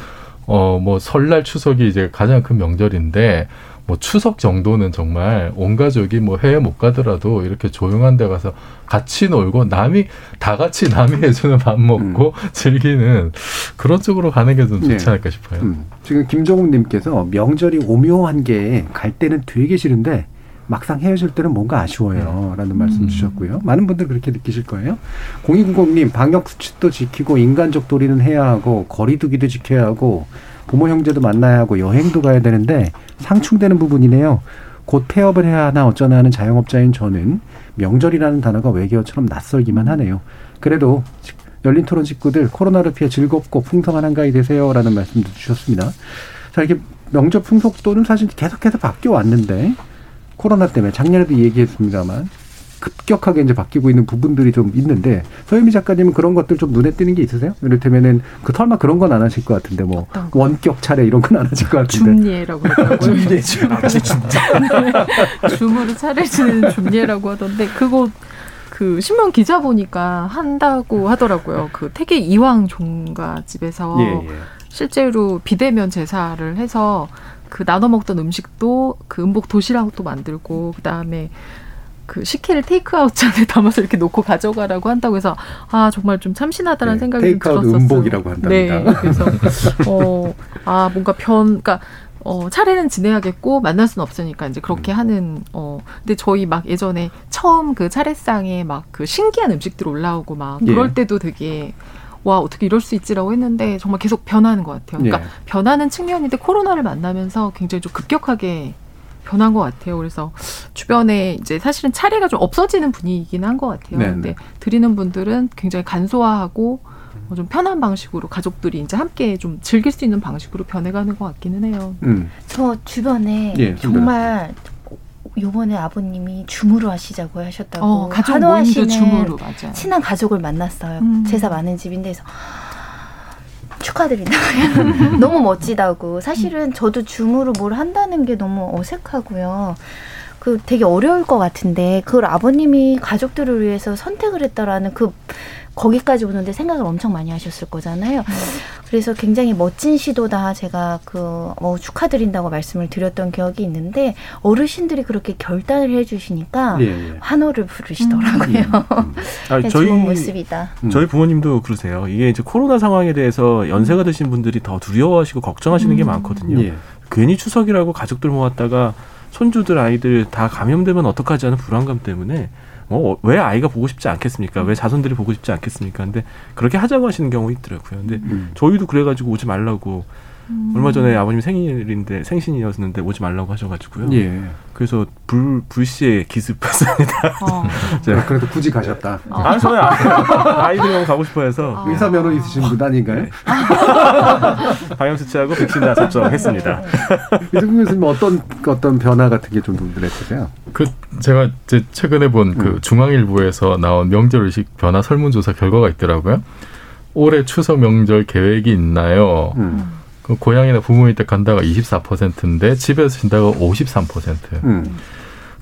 어, 뭐 설날 추석이 이제 가장 큰 명절인데 뭐 추석 정도는 정말 온 가족이 뭐 해외 못 가더라도 이렇게 조용한 데 가서 같이 놀고 남이 다 같이 남이 해주는 밥 먹고 즐기는 그런 쪽으로 가는 게 좀 좋지 음. 네. 않을까 싶어요. 음. 지금 김정훈님께서 명절이 오묘한 게 갈 때는 되게 싫은데 막상 헤어질 때는 뭔가 아쉬워요. 라는 말씀 주셨고요. 많은 분들 그렇게 느끼실 거예요. 0290님, 방역 수칙도 지키고 인간적 도리는 해야 하고 거리두기도 지켜야 하고 부모 형제도 만나야 하고 여행도 가야 되는데 상충되는 부분이네요. 곧 폐업을 해야 하나 어쩌나 하는 자영업자인 저는 명절이라는 단어가 외계어처럼 낯설기만 하네요. 그래도 열린 토론 식구들 코로나를 피해 즐겁고 풍성한 한가위 되세요라는 말씀도 주셨습니다. 자, 이렇게 명절 풍속도는 사실 계속해서 바뀌어 왔는데 코로나 때문에 작년에도 얘기했습니다만 급격하게 이제 바뀌고 있는 부분들이 좀 있는데 서유미 작가님은 그런 것들 좀 눈에 띄는 게 있으세요? 이를테면은 그 설마 그런 건 안 하실 것 같은데 뭐 원격 차례 이런 건 안 하실 것 같은데 줌예라고 그러더라고요. 줌예, 줌. 네. 줌으로 차례지는 줌예라고 하던데 그거 그 신문 기자 보니까 한다고 하더라고요. 그 태계 이왕 종가 집에서 예, 예. 실제로 비대면 제사를 해서 그 나눠 먹던 음식도 그 음복 도시락도 만들고 그다음에 그 식혜를 테이크아웃 잔에 담아서 이렇게 놓고 가져가라고 한다고 해서 아 정말 좀 참신하다는 네, 생각이 좀 테이크아웃 들었었어요. 음복이라고 한답니다. 네, 그래서 어아 뭔가 변 그러니까 어, 차례는 지내야겠고 만날 수는 없으니까 이제 그렇게 음. 하는 어 근데 저희 막 예전에 처음 그 차례상에 막 그 신기한 음식들 올라오고 막 예. 그럴 때도 되게 와 어떻게 이럴 수 있지라고 했는데 정말 계속 변하는 것 같아요. 그러니까 예. 변하는 측면인데 코로나를 만나면서 굉장히 좀 급격하게 변한 것 같아요. 그래서 주변에 이제 사실은 차례가 좀 없어지는 분위기긴 한 것 같아요. 네, 근데 네. 드리는 분들은 굉장히 간소화하고 어, 좀 편한 방식으로 가족들이 이제 함께 좀 즐길 수 있는 방식으로 변해가는 것 같기는 해요. 음. 저 주변에 예, 정말 요번에 아버님이 줌으로 하시자고 하셨다고 어, 가족 모임도 줌으로, 맞아요. 친한 가족을 만났어요. 음. 제사 많은 집인데 그래서 축하드린다고요. 너무 멋지다고. 사실은 저도 줌으로 뭘 한다는 게 너무 어색하고요. 그 되게 어려울 것 같은데 그걸 아버님이 가족들을 위해서 선택을 했다라는 그 거기까지 오는데 생각을 엄청 많이 하셨을 거잖아요. 그래서 굉장히 멋진 시도다 제가 그뭐 축하드린다고 말씀을 드렸던 기억이 있는데 어르신들이 그렇게 결단을 해주시니까 예, 예. 환호를 부르시더라고요. 아, 네, 저희 좋은 모습이다. 저희 부모님도 그러세요. 이게 이제 코로나 상황에 대해서 연세가 드신 분들이 더 두려워하시고 걱정하시는 게 음. 많거든요. 예. 괜히 추석이라고 가족들 모았다가 손주들 아이들 다 감염되면 어떡하지 하는 불안감 때문에 어, 왜 아이가 보고 싶지 않겠습니까? 왜 자손들이 보고 싶지 않겠습니까? 근데 그렇게 하자고 하시는 경우 있더라고요. 근데 음. 저희도 그래가지고 오지 말라고 얼마 전에 아버님 생일인데 생신이었는데 오지 말라고 하셔가지고요. 예. 그래서 불 불시에 기습했습니다. 어. 아, 그래도 굳이 가셨다. 아, 저는 아- 아이들이랑 가고 싶어 해서 의사 면허 있으신 분 아닌가요? 방역 수치하고 백신 다 접종했습니다. 이승국 교수님 어떤 어떤 변화 같은 게 좀 눈에? 그 제가 이제 최근에 본 음. 그 중앙일보에서 나온 명절 의식 변화 설문조사 결과가 있더라고요. 올해 추석 명절 계획이 있나요? 음. 그 고향이나 부모님 댁 간다가 24%인데 집에서 신다가 53%. 음.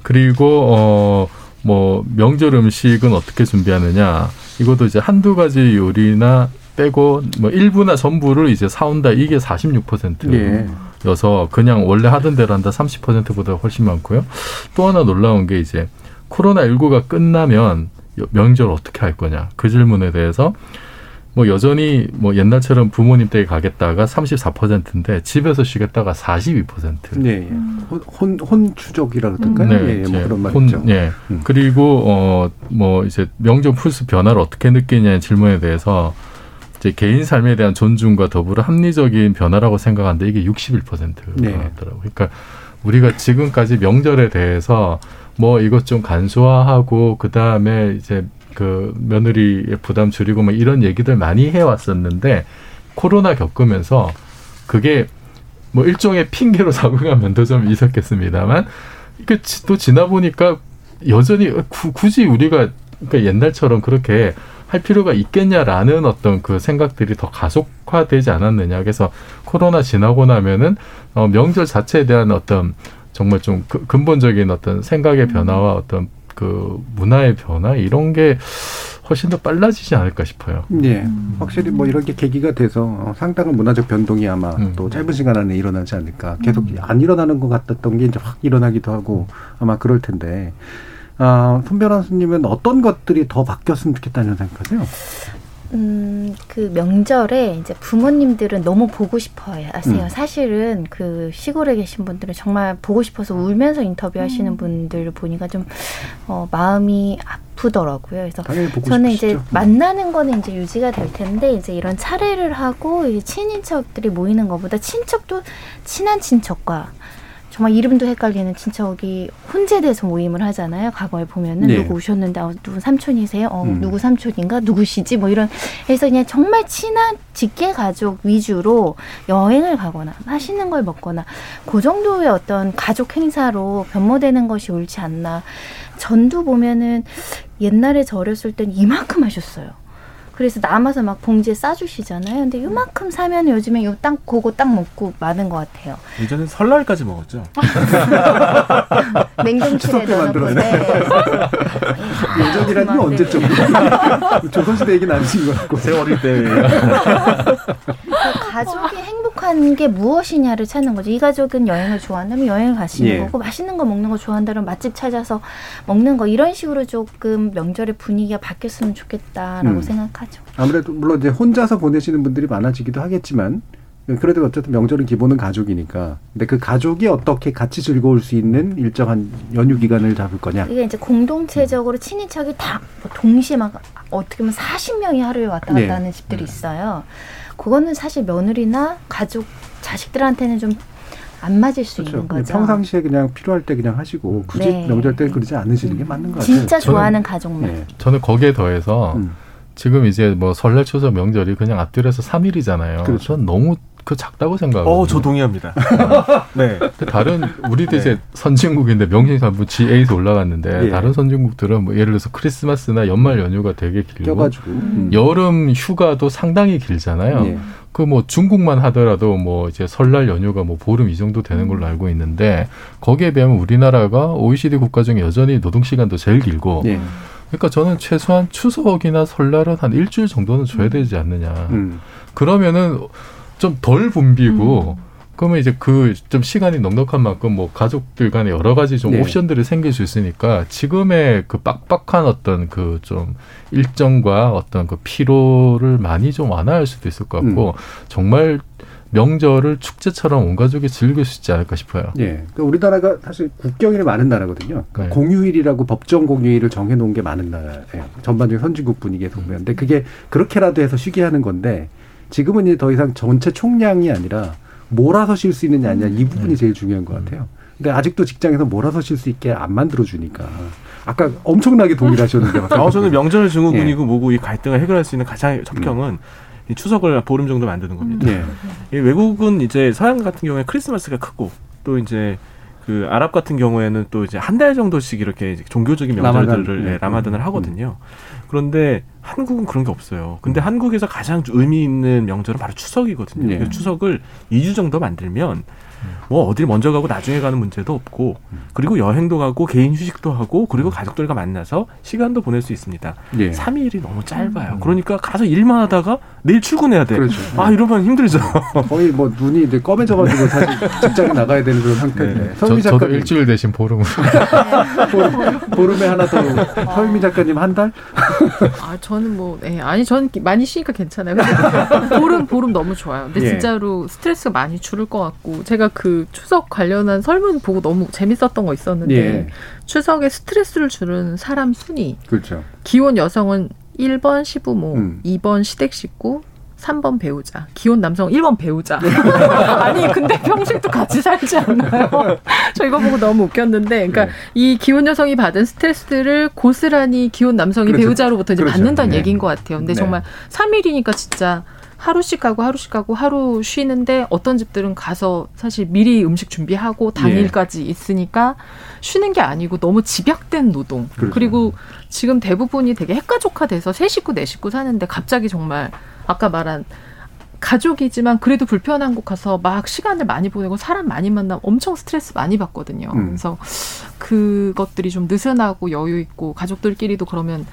그리고 어뭐 명절 음식은 어떻게 준비하느냐? 이것도 이제 한두 가지 요리나 빼고 뭐 일부나 전부를 이제 사온다 이게 46%. 예. 여서 그냥 원래 하던 대로 한다 30%보다 훨씬 많고요. 또 하나 놀라운 게 이제 코로나 19가 끝나면 여- 명절 어떻게 할 거냐 그 질문에 대해서 뭐 여전히 뭐 옛날처럼 부모님 댁에 가겠다가 34%인데 집에서 쉬겠다가 42%. 예, 예. 혼, 혼 추적이라 그럴까요? 네, 예, 예, 뭐 이제 그런 혼- 말이죠. 예. 그리고 어뭐 이제 명절 풀스 변화를 어떻게 느끼냐는 질문에 대해서 이제 개인 삶에 대한 존중과 더불어 합리적인 변화라고 생각하는데 이게 61%가 네. 나왔더라고요. 그러니까 우리가 지금까지 명절에 대해서 뭐 이것 좀 간소화하고 그 다음에 이제 그 며느리의 부담 줄이고 뭐 이런 얘기들 많이 해왔었는데 코로나 겪으면서 그게 뭐 일종의 핑계로 작용한 면도 좀 있었겠습니다만 이게 지- 또 지나 보니까 여전히 구- 굳이 우리가 그러니까 옛날처럼 그렇게 할 필요가 있겠냐라는 어떤 그 생각들이 더 가속화되지 않았느냐. 그래서 코로나 지나고 나면은 어, 명절 자체에 대한 어떤 정말 좀 그- 근본적인 어떤 생각의 변화와 어떤 그 문화의 변화 이런 게 훨씬 더 빨라지지 않을까 싶어요. 예. 확실히 뭐 이런 게 계기가 돼서 어, 상당한 문화적 변동이 아마 음. 또 짧은 시간 안에 일어나지 않을까. 계속 안 일어나는 것 같았던 게 이제 확 일어나기도 하고 아마 그럴 텐데. 아, 손 변호사님은 어떤 것들이 더 바뀌었으면 좋겠다는 생각하세요? 음, 그 명절에 이제 부모님들은 너무 보고 싶어요. 아세요? 음. 사실은 그 시골에 계신 분들은 정말 보고 싶어서 울면서 인터뷰하시는 음. 분들 보니까 좀 어, 마음이 아프더라고요. 그래서 저는 이제 싶으시죠. 만나는 거는 이제 유지가 될 텐데 이제 이런 차례를 하고 이 친인척들이 모이는 것보다 친척도 친한 친척과 정말 이름도 헷갈리는 친척이 혼재돼서 모임을 하잖아요. 과거에 보면은 네. 누구 오셨는데 어, 누구 삼촌이세요? 어, 음. 누구 삼촌인가? 누구시지? 뭐 이런 해서 그냥 정말 친한 직계 가족 위주로 여행을 가거나 맛있는 걸 먹거나 그 정도의 어떤 가족 행사로 변모되는 것이 옳지 않나. 전도 보면은 옛날에 저 어렸을 땐 이만큼 하셨어요. 그래서 남아서 막 봉지에 싸주시잖아요. 근데 요만큼 사면 요즘에 요 딱 그거 딱 먹고 마는 것 같아요. 예전에 설날까지 먹었죠. 냉동실에 때 넣어놓고. 예전이라는 게 언제쯤? 조선시대 얘기는 아니신 것 같고. 제 어릴 때. 가족이 행복한 게 무엇이냐를 찾는 거죠. 이 가족은 여행을 좋아한다면 여행을 가시는 예. 거고 맛있는 거 먹는 거 좋아한다면 맛집 찾아서 먹는 거 이런 식으로 조금 명절의 분위기가 바뀌었으면 좋겠다라고 음. 생각하죠. 아무래도 물론 이제 혼자서 보내시는 분들이 많아지기도 하겠지만 그래도 어쨌든 명절은 기본은 가족이니까. 근데 그 가족이 어떻게 같이 즐거울 수 있는 일정한 연휴 기간을 잡을 거냐. 이게 이제 공동체적으로 친인척이 다 뭐 동시에 막 어떻게 보면 40명이 하루에 왔다 갔다 네. 하는 집들이 있어요. 그거는 사실 며느리나 가족 자식들한테는 좀 안 맞을 수 그렇죠. 있는 거죠. 평상시에 그냥 필요할 때 그냥 하시고 굳이 네. 명절 때 그러지 않으시는 게 맞는 것 같아요. 진짜 저는- 좋아하는 가족만. 네. 저는 거기에 더해서 음. 지금 이제 뭐 설날 추석 명절이 그냥 앞뒤로서 3일이잖아요. 그렇죠. 전 너무 그 작다고 생각하고. 어, 저 동의합니다. 네. 다른 우리도 이제 선진국인데 명신상부 G8 올라갔는데 예. 다른 선진국들은 뭐 예를 들어서 크리스마스나 연말 연휴가 되게 길고 껴가지고. 음. 여름 휴가도 상당히 길잖아요. 예. 그뭐 중국만 하더라도 뭐 이제 설날 연휴가 뭐 보름 이 정도 되는 걸로 알고 있는데 거기에 비하면 우리나라가 OECD 국가 중에 여전히 노동 시간도 제일 길고 예. 그러니까 저는 최소한 추석이나 설날은 한 일주일 정도는 줘야 되지 않느냐. 음. 그러면은 좀 덜 붐비고 그러면 이제 그 좀 시간이 넉넉한 만큼 뭐 가족들 간에 여러 가지 좀 네. 옵션들이 생길 수 있으니까 지금의 그 빡빡한 어떤 그 좀 일정과 어떤 그 피로를 많이 좀 완화할 수도 있을 것 같고 음. 정말 명절을 축제처럼 온 가족이 즐길 수 있지 않을까 싶어요. 예. 그러니까 우리나라가 사실 국경일이 많은 나라거든요. 그러니까 네. 공휴일이라고 법정 공휴일을 정해놓은 게 많은 나라예요. 전반적인 선진국 분위기에서 보면. 근데 그게 그렇게라도 해서 쉬게 하는 건데 지금은 이제 더 이상 전체 총량이 아니라 몰아서 쉴 수 있느냐 아니냐 이 부분이 제일 중요한 것 같아요. 근데 아직도 직장에서 몰아서 쉴 수 있게 안 만들어 주니까. 아까 엄청나게 동일하셨는데. 어, 저는 명절 예. 증후군이고 뭐고 이 갈등을 해결할 수 있는 가장 접경은 이 추석을 보름 정도 만드는 겁니다. 예. 이 외국은 이제 서양 같은 경우에 크리스마스가 크고 또 이제 그 아랍 같은 경우에는 또 이제 한 달 정도씩 이렇게 종교적인 명절들을 라마단, 네, 네. 라마단을 하거든요. 그런데 한국은 그런 게 없어요. 근데 한국에서 가장 의미 있는 명절은 바로 추석이거든요. 네. 추석을 2주 정도 만들면 뭐 어딜 먼저 가고 나중에 가는 문제도 없고 그리고 여행도 가고 개인 휴식도 하고 그리고 가족들과 만나서 시간도 보낼 수 있습니다. 예. 3일이 너무 짧아요. 그러니까 가서 일만 하다가 내일 출근해야 돼. 그렇죠. 아 이러면 힘들죠. 거의 뭐 눈이 이제 검해져가지고 사실 직장에 나가야 되는 그런 상태인데. 네. 저, 저도. 일주일 대신 보름을. 보름, 보름 에 하나 더. 서유미 작가님 한 달? 아 저는 뭐 네. 아니 저는 많이 쉬니까 괜찮아요. 보름 보름 너무 좋아요. 근데 예. 진짜로 스트레스가 많이 줄을 것 같고 제가 그 추석 관련한 설문 보고 너무 재밌었던 거 있었는데 예. 추석에 스트레스를 주는 사람 순위 그렇죠. 기혼 여성은 1번 시부모, 음. 2번 시댁 식구, 3번 배우자. 기혼 남성 1번 배우자. 네. 아니, 근데 평생도 같이 살지 않나요? 저 이거 보고 너무 웃겼는데, 그러니까 네. 이 기혼 여성이 받은 스트레스를 고스란히 기혼 남성이 그렇죠. 배우자로부터 이제 그렇죠. 받는다는 네. 얘기인 것 같아요. 근데 네. 정말 3일이니까 진짜 하루씩 가고 하루씩 가고 하루 쉬는데 어떤 집들은 가서 사실 미리 음식 준비하고 당일까지 있으니까 쉬는 게 아니고 너무 집약된 노동. 그렇죠. 그리고 지금 대부분이 되게 핵가족화돼서 세 식구 네 식구 사는데 갑자기 정말 아까 말한 가족이지만 그래도 불편한 곳 가서 막 시간을 많이 보내고 사람 많이 만나면 엄청 스트레스 많이 받거든요. 음. 그래서 그것들이 좀 느슨하고 여유 있고 가족들끼리도 그러면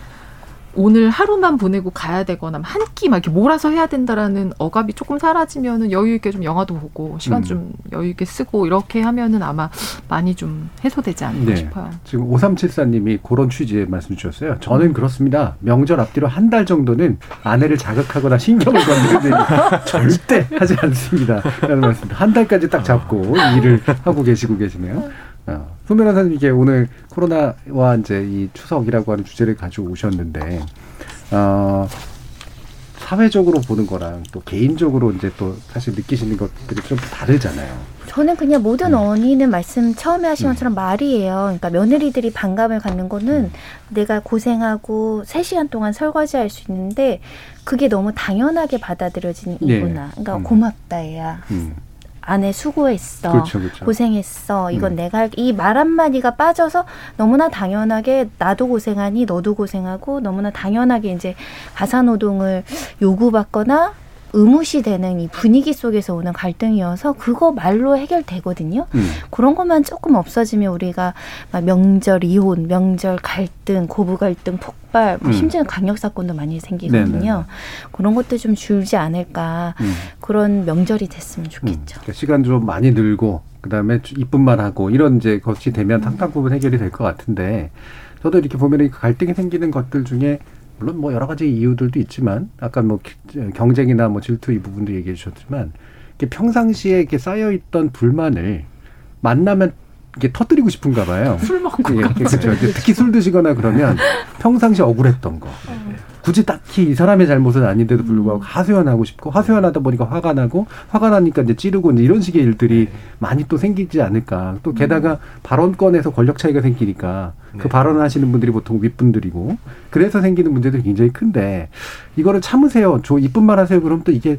오늘 하루만 보내고 가야 되거나 한 끼 막 이렇게 몰아서 해야 된다라는 억압이 조금 사라지면은 여유 있게 좀 영화도 보고 시간 음. 좀 여유 있게 쓰고 이렇게 하면은 아마 많이 좀 해소되지 않을까 싶어요. 지금 5374님이 그런 취지의 말씀 주셨어요. 저는 그렇습니다. 명절 앞뒤로 한 달 정도는 아내를 자극하거나 신경을 건드는 일이 절대 하지 않습니다. 라는 말씀. 한 달까지 딱 잡고 일을 하고 계시고 계시네요. 어. 손 변호사님 이게 오늘 코로나와 이제 이 추석이라고 하는 주제를 가지고 오셨는데, 어, 사회적으로 보는 거랑 또 개인적으로 이제 또 사실 느끼시는 것들이 좀 다르잖아요. 저는 그냥 모든 어머니는 말씀 처음에 하신 것처럼 말이에요. 그러니까 며느리들이 반감을 갖는 거는 내가 고생하고 3시간 동안 설거지할 수 있는데 그게 너무 당연하게 받아들여지는 네. 이구나. 그러니까 음. 고맙다 얘야. 음. 아내 수고했어. 그렇죠, 그렇죠. 고생했어. 이건 음. 내가 이 말 한마디가 빠져서 너무나 당연하게 나도 고생하니 너도 고생하고 너무나 당연하게 이제 가사노동을 요구받거나 의무시되는 이 분위기 속에서 오는 갈등이어서 그거 말로 해결되거든요. 음. 그런 것만 조금 없어지면 우리가 막 명절 이혼, 명절 갈등, 고부 갈등, 폭발, 뭐 음. 심지어 강력 사건도 많이 생기거든요. 네네. 그런 것도 좀 줄지 않을까. 음. 그런 명절이 됐으면 좋겠죠. 그러니까 시간 좀 많이 늘고 그다음에 이쁜 말 하고 이런 이제 것이 되면 상당 부분 해결이 될 것 같은데 저도 이렇게 보면 이 갈등이 생기는 것들 중에 물론 뭐 여러 가지 이유들도 있지만 아까 뭐 기- 경쟁이나 뭐 질투 이 부분도 얘기해 주셨지만 이게 평상시에 이렇게 쌓여 있던 불만을 만나면 이게 터뜨리고 싶은가 봐요. 술 먹고 예, 그렇죠. 특히 술 드시거나 그러면 평상시 억울했던 거. 굳이 딱히 이 사람의 잘못은 아닌데도 불구하고 하소연하고 싶고 하소연하다 보니까 화가 나고 화가 나니까 이제 찌르고 이제 이런 식의 일들이 많이 또 생기지 않을까. 또 게다가 발언권에서 권력 차이가 생기니까 그 발언을 하시는 분들이 보통 윗분들이고 그래서 생기는 문제들이 굉장히 큰데 이거를 참으세요. 저 이쁜 말 하세요. 그럼 또 이게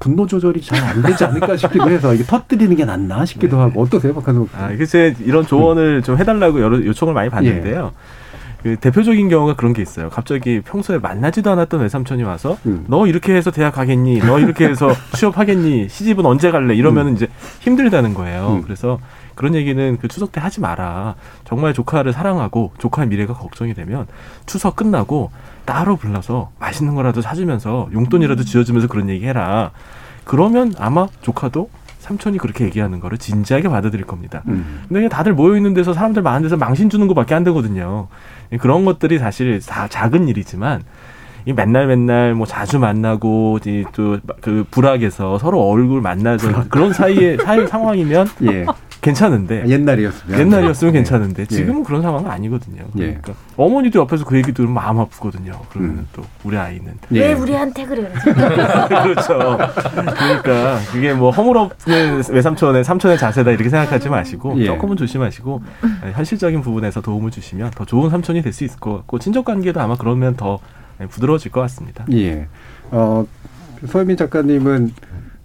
분노 조절이 잘 안 되지 않을까 싶기도 해서 이게 터뜨리는 게 낫나 싶기도 하고 어떠세요, 박한호? 아, 제 이런 조언을 좀 해달라고 여러 요청을 많이 받는데요. 그 대표적인 경우가 그런 게 있어요. 갑자기 평소에 만나지도 않았던 외삼촌이 와서 너 이렇게 해서 대학 가겠니? 너 이렇게 해서 취업하겠니? 시집은 언제 갈래? 이러면 이제 힘들다는 거예요. 그래서 그런 얘기는 그 추석 때 하지 마라. 정말 조카를 사랑하고 조카의 미래가 걱정이 되면 추석 끝나고 따로 불러서 맛있는 거라도 사주면서 용돈이라도 쥐어주면서 그런 얘기 해라. 그러면 아마 조카도 삼촌이 그렇게 얘기하는 거를 진지하게 받아들일 겁니다. 음. 근데 다들 모여 있는 데서 사람들 많은 데서 망신 주는 것밖에 안 되거든요. 그런 것들이 사실 다 작은 일이지만 이 맨날 맨날 뭐 자주 만나고 또 그 불악에서 서로 얼굴 만나서 그런 사이에 사이 상황이면 예. 괜찮은데 옛날이었으면 옛날이었으면 예. 괜찮은데 예. 지금은 그런 상황은 아니거든요. 예. 그러니까 어머니도 옆에서 그 얘기 들으면 마음 아프거든요. 그러면 음. 또 우리 아이는 왜 우리한테 그래? 그렇죠. 그러니까 그게 뭐 허물없는 외삼촌의 삼촌의 자세다 이렇게 생각하지 마시고 예. 조금은 조심하시고 현실적인 부분에서 도움을 주시면 더 좋은 삼촌이 될 수 있을 것 같고 친족 관계도 아마 그러면 더 부드러워질 것 같습니다. 예. 어, 소혜민 작가님은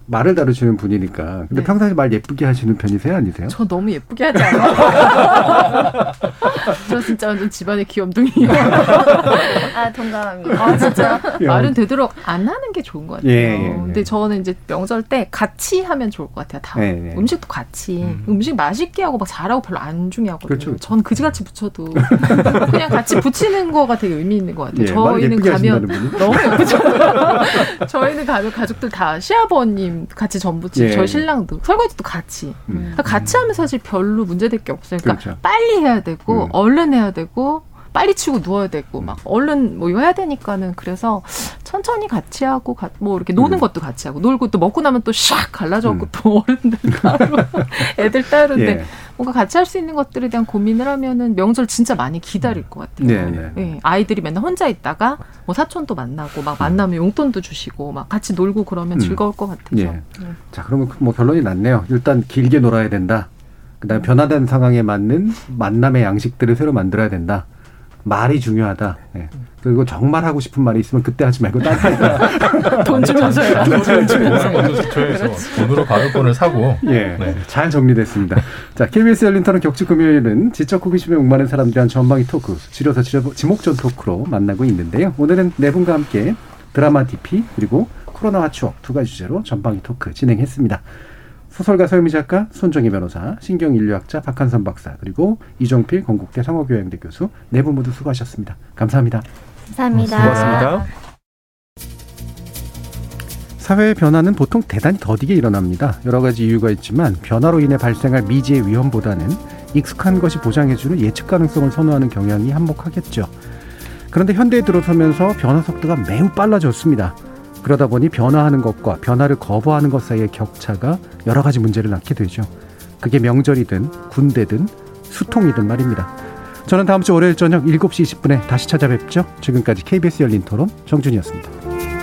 말을 다루시는 분이니까. 근데 네. 평상시 말 예쁘게 하시는 편이세요, 아니세요? 저 너무 예쁘게 하지 않아요? 저 진짜 완전 집안의 귀염둥이에요. 아 동감합니다. 아 진짜 예. 말은 되도록 안 하는 게 좋은 것 같아요. 예, 예, 예. 근데 저는 이제 명절 때 같이 하면 좋을 것 같아요. 다 예, 예. 음식도 같이 음. 식 맛있게 하고 막 잘하고 별로 안 중요하거든요. 그렇죠, 그렇죠. 전 그지같이 붙여도 그냥 같이 붙이는 거가 되게 의미 있는 것 같아요. 예, 말 저희는 가면? 너무 예쁘죠. 저희는 가면 가족들 다 시아버님 같이 전부치, 예. 저희 신랑도 설거지도 같이. 음. 그러니까 같이 하면 사실 별로 문제될 게 없어요. 그러니까 그렇죠. 빨리 해야 되고 음. 얼른 해야 되고 빨리 치고 누워야 되고 막 얼른 뭐 해야 되니까는 그래서 천천히 같이 하고 가- 뭐 이렇게 노는 음. 것도 같이 하고 놀고 또 먹고 나면 또 샥 갈라져갖고 또 어른들 따로 애들 따로인데 예. 뭔가 같이 할 수 있는 것들에 대한 고민을 하면은 명절 진짜 많이 기다릴 것 같아요. 네, 네. 예, 아이들이 맨날 혼자 있다가 뭐 사촌도 만나고 막 만나면 용돈도 주시고 막 같이 놀고 그러면 음. 즐거울 것 같아요. 예. 자, 그러면 그뭐 결론이 났네요. 일단 길게 놀아야 된다. 그다음에 변화된 상황에 맞는 만남의 양식들을 새로 만들어야 된다. 말이 중요하다. 예. 그리고 정말 하고 싶은 말이 있으면 그때 하지 말고 딴 때. 돈 주면서. 돈 돈으로 가격권을 사고 예, 네. 잘 정리됐습니다. 자, KBS 열린 토론 격주 금요일은 지적 호기심에 목마른 사람들한 전방위 토크, 지려서 지려- 지목전 토크로 만나고 있는데요. 오늘은 네 분과 함께 드라마 DP 그리고 코로나와 추억 두 가지 주제로 전방위 토크 진행했습니다. 소설가 서유미 작가, 손정희 변호사, 신경인류학자 박한선 박사, 그리고 이종필 건국대 상호교양대 교수 네 분 모두 수고하셨습니다. 감사합니다. 감사합니다. 고맙습니다. 사회의 변화는 보통 대단히 더디게 일어납니다. 여러 가지 이유가 있지만 변화로 인해 발생할 미지의 위험보다는 익숙한 것이 보장해주는 예측 가능성을 선호하는 경향이 한몫하겠죠. 그런데 현대에 들어서면서 변화 속도가 매우 빨라졌습니다. 그러다 보니 변화하는 것과 변화를 거부하는 것 사이의 격차가 여러 가지 문제를 낳게 되죠. 그게 명절이든 군대든 수통이든 말입니다. 저는 다음 주 월요일 저녁 7시 20분에 다시 찾아뵙죠. 지금까지 KBS 열린 토론 정준이었습니다.